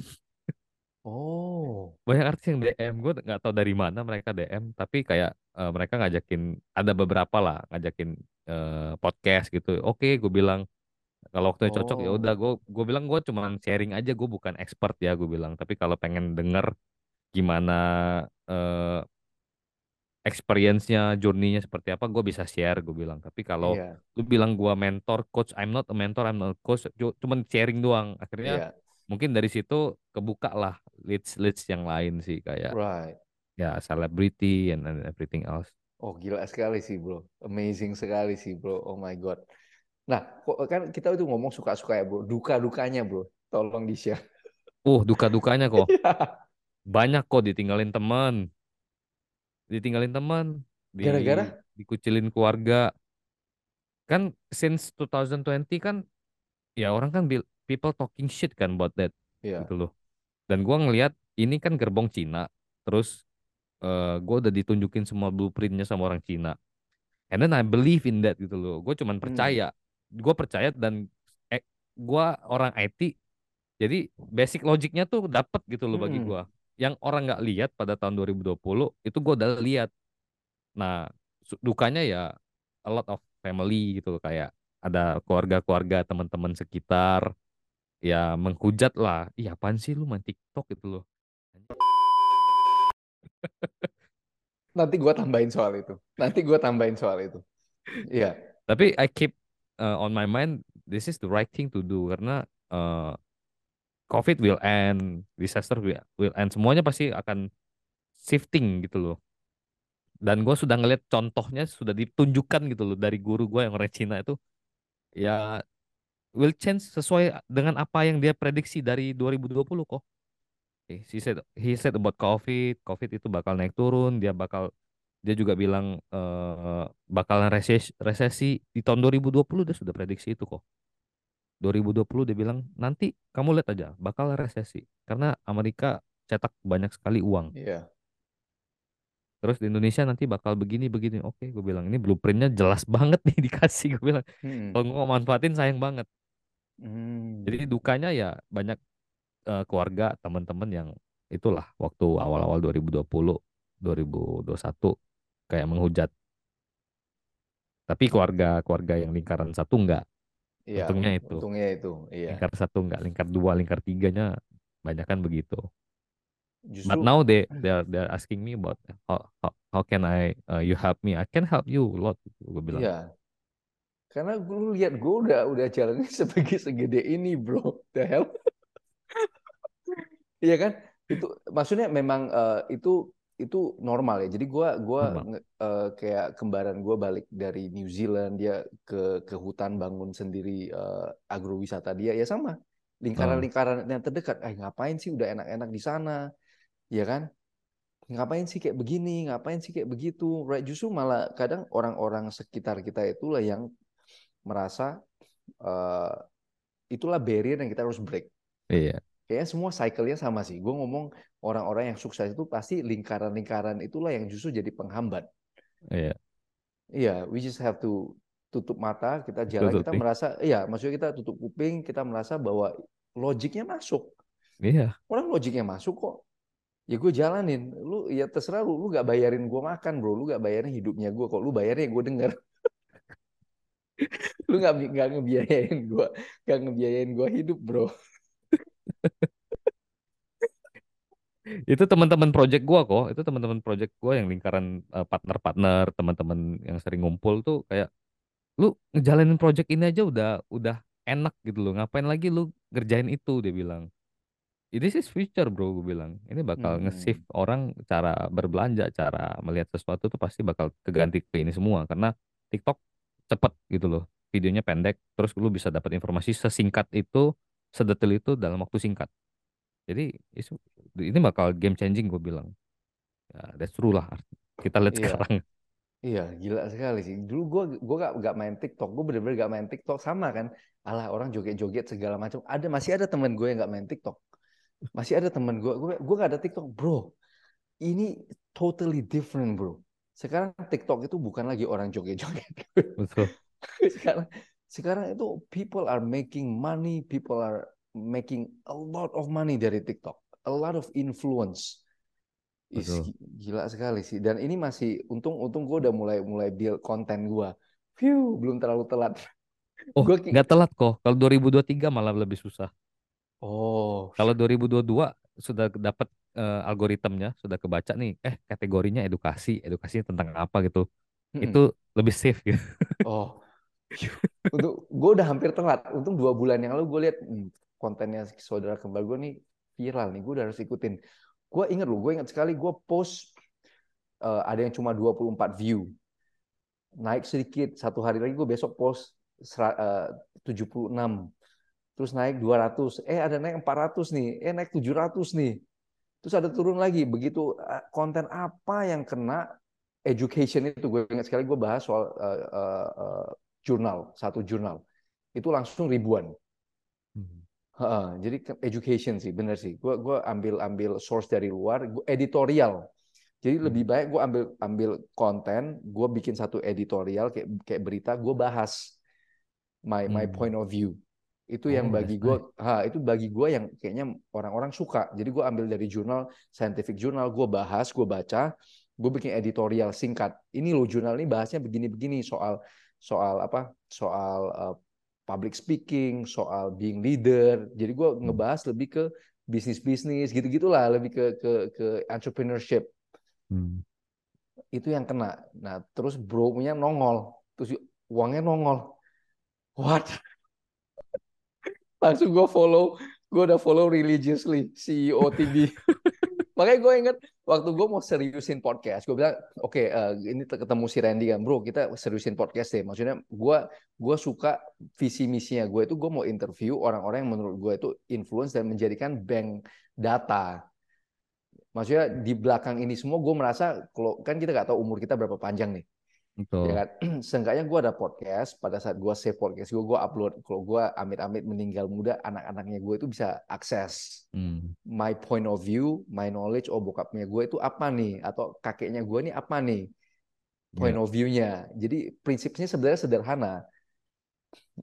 Oh, Banyak artis yang DM, gue nggak tahu dari mana mereka DM, tapi kayak eh, mereka ngajakin, ada beberapa lah ngajakin eh, podcast gitu. Oke, gue bilang kalau waktunya cocok ya udah oh, gue gue bilang gue cuman sharing aja, gue bukan expert ya gue bilang. Tapi kalau pengen denger gimana eh, experience-nya, journey-nya seperti apa, gue bisa share, gue bilang. Tapi kalau iya, lu bilang gue mentor, coach, I'm not a mentor, I'm not a coach, cu- cuman sharing doang. Akhirnya iya, mungkin dari situ kebuka lah leads leads yang lain sih kayak right. ya celebrity and, and everything else. Oh, gila sekali sih, bro. Amazing sekali sih, bro. Oh my God. Nah, kan kita itu ngomong suka-suka ya, bro. Duka-dukanya, bro. Tolong di-share. Uh, duka-dukanya kok Iya. banyak kok ditinggalin teman, ditinggalin teman, di Gara-gara? dikucilin keluarga. Kan since 2020 kan ya orang kan people talking shit kan about that gitu Iya. loh. Dan gua ngelihat ini kan gerbong Cina, terus eh gua udah ditunjukin semua blueprintnya sama orang Cina. And then I believe in that gitu loh. Gue cuman Hmm. percaya, gue percaya dan eh, gue orang IT, jadi basic logiknya tuh dapet gitu loh bagi Hmm. gue. Yang orang nggak lihat pada tahun 2020 itu gue udah lihat. Nah dukanya ya a lot of family gitu loh kayak ada keluarga-keluarga teman-teman sekitar ya menghujat lah. Iya apaan sih lu main TikTok gitu loh. Nanti gue tambahin soal itu. Nanti gue tambahin soal itu. Iya. Tapi I keep uh, on my mind this is the right thing to do karena uh, COVID will end, disaster will, will end, semuanya pasti akan shifting gitu loh. Dan gue sudah ngeliat contohnya sudah ditunjukkan gitu loh dari guru gue yang orang Cina itu ya will change sesuai dengan apa yang dia prediksi dari 2020 kok. He said he said about COVID, COVID itu bakal naik turun, dia bakal dia juga bilang eh bakalan resesi, resesi di tahun 2020 dia sudah prediksi itu kok. 2020 dia bilang nanti kamu lihat aja bakal resesi karena Amerika cetak banyak sekali uang. Iya. Terus di Indonesia nanti bakal begini begini. Oke, gue bilang ini blueprintnya jelas banget nih dikasih. Gue bilang Hmm. kalau nggak manfaatin sayang banget. Jadi Hmm. dukanya ya banyak eh, keluarga teman-teman yang itulah waktu awal-awal 2020 2021 kayak menghujat. Tapi keluarga keluarga yang lingkaran satu enggak. Iya. Untungnya un- itu. Untungnya itu. Iya. Lingkar satu enggak, lingkar dua, lingkar tiganya banyak kan begitu. But Justru. now they they are they are asking me about how how, how can I uh, you help me? I can help you a lot. Gue bilang. Iya. Karena lu lihat gue udah udah jalannya sebagai segede ini, bro. The hell? Iya kan? Itu maksudnya memang eh, itu itu normal ya. Jadi gua gua nge- eh, kayak kembaran gua balik dari New Zealand dia ke ke hutan bangun sendiri eh, agrowisata dia ya sama. Oh, Lingkaran-lingkaran yang terdekat, eh ngapain sih udah enak-enak di sana, ya kan? Ngapain sih kayak begini, ngapain sih kayak begitu. Right, justru malah kadang orang-orang sekitar kita itulah yang merasa eh, itulah barrier yang kita harus break. iya, Kayaknya semua cycle-nya sama sih. Gue ngomong orang-orang yang sukses itu pasti lingkaran-lingkaran itulah yang justru jadi penghambat. iya. Iya, we just have to tutup mata, kita jalan, Tutup kita nih. merasa, iya, maksudnya kita tutup kuping, kita merasa bahwa logiknya masuk. Iya, Orang logiknya masuk kok. Ya gue jalanin. Lu ya terserah lu, lu gak bayarin gue makan bro, lu gak bayarin hidupnya gue kok. Lu bayarnya gue denger. lu gak, gak ngebiayain gue, gak ngebiayain gue hidup bro. itu teman-teman project gua kok. Itu teman-teman project gua yang lingkaran uh, partner-partner, teman-teman yang sering ngumpul tuh kayak lu ngejalanin project ini aja udah udah enak gitu loh. Ngapain lagi lu ngerjain itu dia bilang. This is future bro, gue bilang. Ini bakal nge-shift Hmm, orang cara berbelanja, cara melihat sesuatu tuh pasti bakal keganti ke ini semua. Karena TikTok cepet gitu loh. Videonya pendek, terus lu bisa dapat informasi sesingkat itu, sedetail itu dalam waktu singkat. Jadi ini bakal game changing gue bilang. Ya, that's true lah. Kita lihat iya. sekarang. Iya, gila sekali sih. Dulu gue gua gak, gak main TikTok, gue bener-bener gak main TikTok sama kan. Alah orang joget-joget segala macam. Ada masih ada teman gue yang gak main TikTok. Masih ada teman gue, gue gue gak ada TikTok, bro. Ini totally different, bro. Sekarang TikTok itu bukan lagi orang joget-joget. Betul. sekarang sekarang itu people are making money, people are making a lot of money dari TikTok. a lot of influence. Is, gila sekali sih. Dan ini masih untung untung gue udah mulai mulai build konten gue. Phew, belum terlalu telat. Oh, Gua nggak telat kok. Kalau 2023 malah lebih susah. Oh, Kalau 2022 sudah dapat eh, algoritmnya, sudah kebaca nih, eh kategorinya edukasi, edukasi tentang apa gitu. mm-mm. Itu lebih safe gitu. Oh, untuk gue udah hampir telat. Untung dua bulan yang lalu gue lihat hmm, kontennya saudara kembar gue nih viral nih. Gue udah harus ikutin. Gue inget loh, gue inget sekali gue post eh, ada yang cuma 24 view. Naik sedikit, satu hari lagi gue besok post eh, 76. Terus naik 200. Eh ada naik 400 nih. Eh naik 700 nih. Terus ada turun lagi. Begitu eh, konten apa yang kena education itu gue ingat sekali gue bahas soal eh, eh, eh, jurnal satu jurnal itu langsung ribuan Heeh, jadi education sih bener sih. Gue gue ambil ambil source dari luar gue editorial. Jadi lebih Hmm. baik gue ambil ambil konten gue bikin satu editorial kayak kayak berita gue bahas my my Hmm. point of view. Itu yang bagi gue ha itu bagi gue yang kayaknya orang-orang suka. Jadi gue ambil dari jurnal scientific journal gue bahas gue baca gue bikin editorial singkat. Ini loh jurnal ini bahasnya begini-begini soal soal apa? Soal uh, public speaking soal being leader. Jadi gue ngebahas lebih ke bisnis bisnis gitu gitulah lebih ke ke ke entrepreneurship. Hmm. itu yang kena. Nah terus bro punya nongol. Terus uangnya nongol. What? Langsung gue follow gue udah follow religiously CEO TV makanya gue inget waktu gue mau seriusin podcast gue bilang oke eh, ini ketemu si Randy kan bro kita seriusin podcast deh. Maksudnya gue gue suka visi misinya gue itu gue mau interview orang-orang yang menurut gue itu influence dan menjadikan bank data. Maksudnya di belakang ini semua gue merasa kalau kan kita nggak tahu umur kita berapa panjang nih Betul. ya kan? Seenggaknya gue ada podcast pada saat gue save podcast gue gue upload kalau gue amit-amit meninggal muda anak-anaknya gue itu bisa akses Hmm. my point of view my knowledge oh bokapnya gue itu apa nih? Atau kakeknya gue nih apa nih? Point Ya. of view-nya. Jadi prinsipnya sebenarnya sederhana.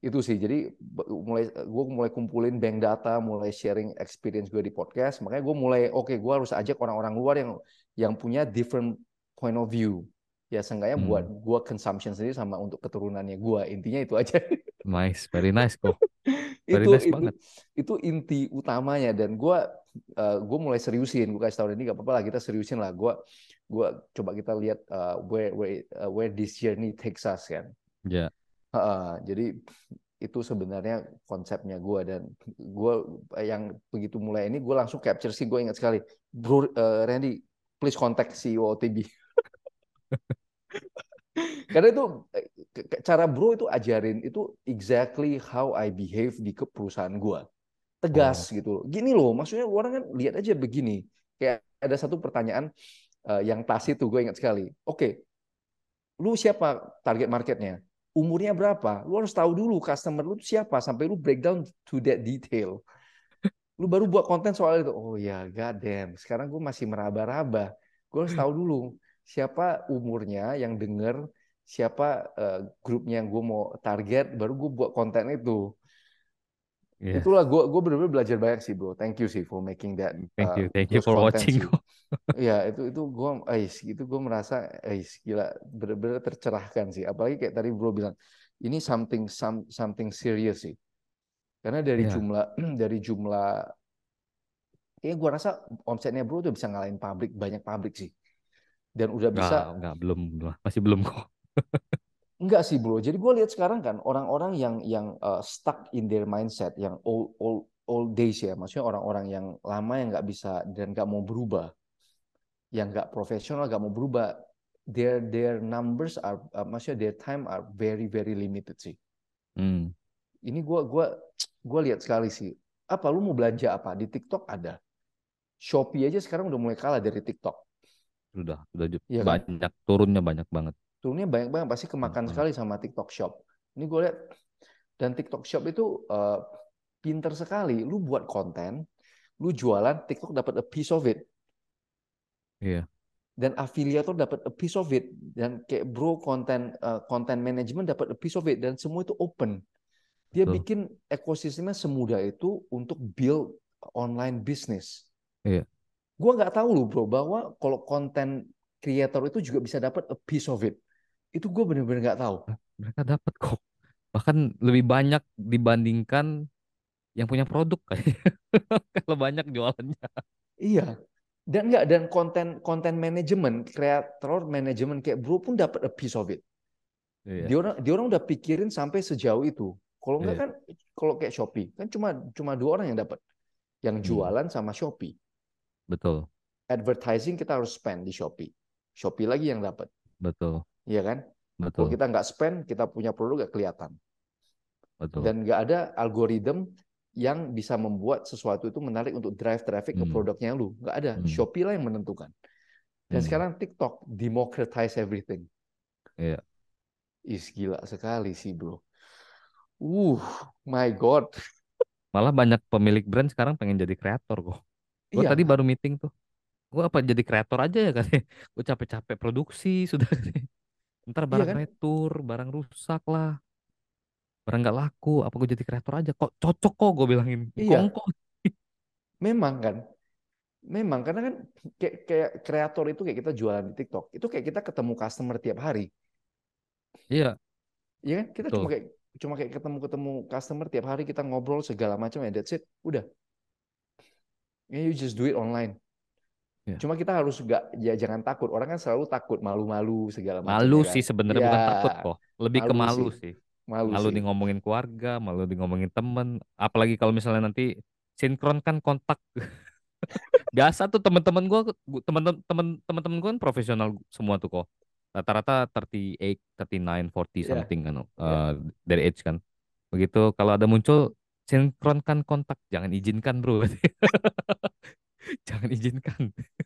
Itu sih. Jadi mulai gue mulai kumpulin bank data mulai sharing experience gue di podcast. Makanya gue mulai oke gue harus ajak orang-orang luar yang yang punya different point of view ya seenggaknya Hmm. buat gue consumption sendiri sama untuk keturunannya gue intinya itu aja. Nice, very nice kok. Very itu nice itu banget. itu inti utamanya. Dan gue gue mulai seriusin. Gue kasih tahu ini gak apa-apa lah kita seriusin lah. Gue gue coba kita lihat uh, where where uh, where this journey takes us kan. Ya. Heeh, jadi itu sebenarnya konsepnya gue dan gue yang begitu mulai ini gue langsung capture sih gue ingat sekali bro eh, Randy please contact CEO OTB karena itu eh, cara bro itu ajarin itu exactly how I behave di ke perusahaan gue tegas gitu loh. Gini loh maksudnya orang kan lihat aja begini. Kayak ada satu pertanyaan eh, yang tas itu gue ingat sekali. Oke lu siapa target marketnya? Umurnya berapa? Lu harus tahu dulu customer lu tuh siapa sampai lu breakdown to that detail. Lu baru buat konten soal itu. Oh ya god damn sekarang gue masih meraba-raba. Gue harus tahu dulu siapa umurnya yang denger siapa eh, grupnya yang gue mau target baru gue buat konten itu Ya. itulah gue gue benar-benar belajar banyak sih bro thank you sih for making that Thank you, uh, thank you for watching. Iya itu itu gue, ais itu gue merasa, ais gila bener-bener tercerahkan sih. Apalagi kayak tadi bro bilang, ini something some, something serious sih. Karena dari Ya. jumlah dari jumlah, kayaknya gue rasa omsetnya bro udah bisa ngalahin pabrik banyak pabrik sih. Dan udah bisa, enggak, belum, belum. Masih belum kok. Enggak sih bro. Jadi gue lihat sekarang kan orang-orang yang yang uh, stuck in their mindset, yang old old old days ya, maksudnya orang-orang yang lama yang nggak bisa dan nggak mau berubah, yang nggak profesional nggak mau berubah, their their numbers are, uh, maksudnya their time are very very limited sih. Hmm. Ini gua gua gua lihat sekali sih. Apa lu mau belanja apa di TikTok ada. Shopee aja sekarang udah mulai kalah dari TikTok. Sudah, sudah kan? banyak turunnya banyak banget. Turunnya banyak banget pasti kemakan banget. sekali sama TikTok Shop. Ini gue lihat dan TikTok Shop itu uh, pinter sekali. Lu buat konten, lu jualan, TikTok dapat a piece of it. Iya. dan afiliator dapat a piece of it dan kayak bro konten uh, konten management dapat a piece of it dan semua itu open dia Betul. bikin ekosistemnya semudah itu untuk build online business Iya. Gua nggak tahu loh bro bahwa kalau konten creator itu juga bisa dapat a piece of it. Itu gue bener-bener nggak tahu. Mereka dapat kok. Bahkan lebih banyak dibandingkan yang punya produk kayaknya. Kalau banyak jualannya. Iya. Dan enggak dan konten konten manajemen, kreator manajemen kayak bro pun dapat a piece of it. Iya. Dia orang dia orang udah pikirin sampai sejauh itu. Kalau enggak Iya. kan kalau kayak Shopee kan cuma cuma dua orang yang dapat. Yang Hmm. jualan sama Shopee. Betul. Advertising kita harus spend di Shopee. Shopee lagi yang dapat. Betul. Iya kan? Kalau Betul. kita nggak spend, kita punya produk nggak kelihatan. Betul. Dan nggak ada algoritma yang bisa membuat sesuatu itu menarik untuk drive traffic ke Hmm. produknya lu. Nggak ada. Hmm. Shopee lah yang menentukan. Dan Hmm. sekarang TikTok democratize everything. Iya. Is gila sekali sih bro. Uh, my God. Malah banyak pemilik brand sekarang pengen jadi kreator kok. Gue Iya, tadi baru meeting tuh. Gue apa jadi kreator aja ya kan? Gue capek-capek produksi sudah. Ntar barang kan? retur, barang rusak lah. Barang nggak laku. Apa gue jadi kreator aja? Kok cocok kok gue bilangin. Iya. Kok memang kan. Memang karena kan kayak, kayak kreator itu kayak kita jualan di TikTok. Itu kayak kita ketemu customer tiap hari. Iya. Iya kan? Kita Betul. cuma kayak cuma kayak ketemu-ketemu customer tiap hari kita ngobrol segala macam ya that's it. Udah. Ya, you just do it online. Ya. Cuma kita harus nggak ya jangan takut. Orang kan selalu takut malu-malu segala macam. Malu ya kan? sih sebenarnya bukan Ya, takut kok. Lebih ke malu malu sih. sih. Malu, Malu sih. di ngomongin keluarga, malu di ngomongin temen. Apalagi kalau misalnya nanti sinkronkan kontak. Biasa tuh teman-teman gua teman-teman teman-teman gua kan profesional semua tuh kok. Rata-rata 38, 39, 40 Iya. something kan Iya. eh, dari age kan. Begitu kalau ada muncul sinkronkan kontak, jangan izinkan, Bro. jangan izinkan.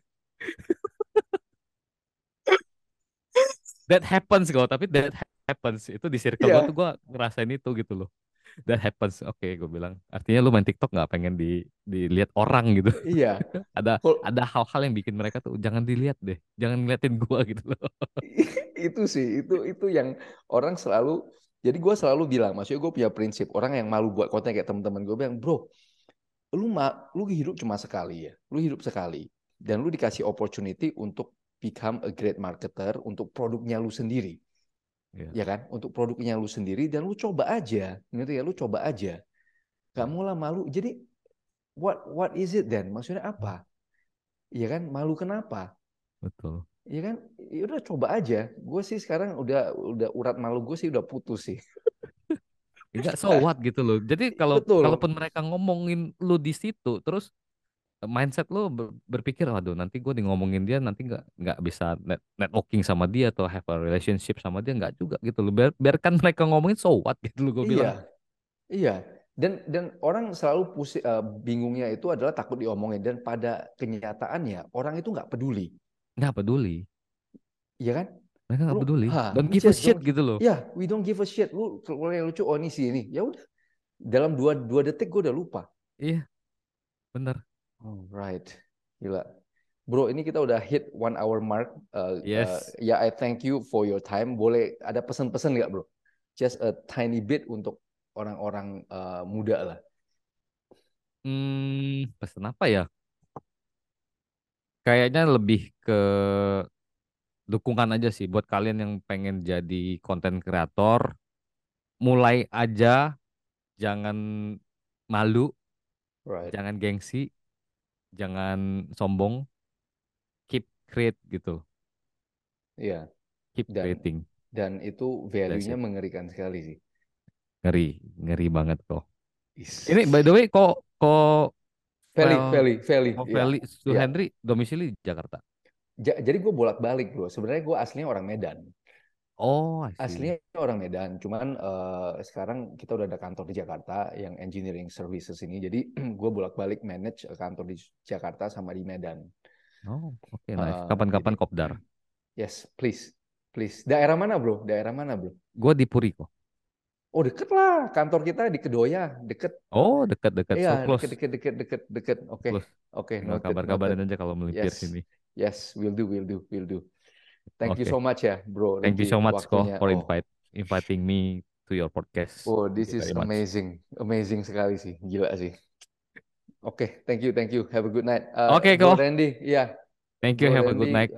That happens kok, tapi that happens itu di circle gua Iya. tuh gua ngerasain itu gitu loh. That happens. Oke, gue bilang. Artinya lu main TikTok nggak pengen di dilihat orang gitu. Iya. Ada Kol- ada hal-hal yang bikin mereka tuh jangan dilihat deh, jangan ngeliatin gua gitu loh. itu sih itu itu yang orang selalu jadi gue selalu bilang maksudnya gue punya prinsip orang yang malu buat konten kayak teman-teman gue bilang bro lu ma lu hidup cuma sekali ya lu hidup sekali. Dan lu dikasih opportunity untuk become a great marketer untuk produknya lu sendiri. Iya. ya kan? Untuk produknya lu sendiri dan lu coba aja ngerti ya? Lu coba aja. Gak mau lah malu. Jadi what what is it then? Maksudnya apa? Ya kan? Malu kenapa? Betul. Iya kan, ya udah coba aja. Gue sih sekarang udah udah urat malu gue sih udah putus sih. Enggak so what gitu loh. Jadi kalau Betul. kalaupun mereka ngomongin lu di situ, terus eh, mindset lu ber- berpikir, waduh nanti gue di ngomongin dia nanti nggak nggak bisa net networking sama dia atau have a relationship sama dia nggak juga gitu loh. Biar, biarkan mereka ngomongin so what gitu loh gue Iya, bilang. iya. Dan dan orang selalu pusing, eh, bingungnya itu adalah takut diomongin dan pada kenyataannya orang itu nggak peduli, Nggak peduli. iya kan? Mereka nggak peduli. ha, Don't give a shit don't- gitu loh. Ya, we don't give a shit. Lu kalau yang lucu, oh ini sih ini, ya udah. Dalam dua dua detik gue udah lupa. Iya. Bener. Alright, gila. Bro, ini kita udah hit one hour mark. Uh, Yes. uh, ya, I thank you for your time. Boleh ada pesan-pesan nggak, bro? Just a tiny bit untuk orang-orang uh, muda lah. Hmm, pesan apa ya? Kayaknya lebih ke dukungan aja sih buat kalian yang pengen jadi konten kreator. Mulai aja, jangan malu, Right. jangan gengsi, jangan sombong. Keep create gitu, Iya. keep Dan creating. dan itu value-nya mengerikan sekali sih. Ngeri, ngeri banget kok. Is- Ini by the way kok kok Feli, Feli, Feli. kok Iya. Feli Su iya. Henry domisili Jakarta. Ja- jadi gue bolak-balik, bro. Sebenarnya gue aslinya orang Medan. Oh. Aslinya orang Medan, cuman eh, sekarang kita udah ada kantor di Jakarta yang engineering services ini. Jadi gue bolak-balik manage kantor di Jakarta sama di Medan. Oh, oke nice. Eh, Kapan-kapan jadi- kopdar. Yes, please, please. Daerah mana, bro? Daerah mana, bro? Gue di Puri kok. Oh, deket lah. Kantor kita di Kedoya, deket. Oh, dekat-dekat, so Iya, close. deket, deket, deket, deket, deket. Oke, oke. Noted, kabar-kabarin noted. aja kalau melipir Yes. sini. Yes, will do, will do, will do. Thank you Oke. so much ya, bro. Thank you so much waktunya. for Oh, invite inviting me to your podcast. oh, this you is amazing, amazing sekali sih, gila sih. Oke, thank you, thank you. Have a good night. Uh, Oke, Bro Ko. Randy, iya. Thank you. Bro Have a good Randy, night.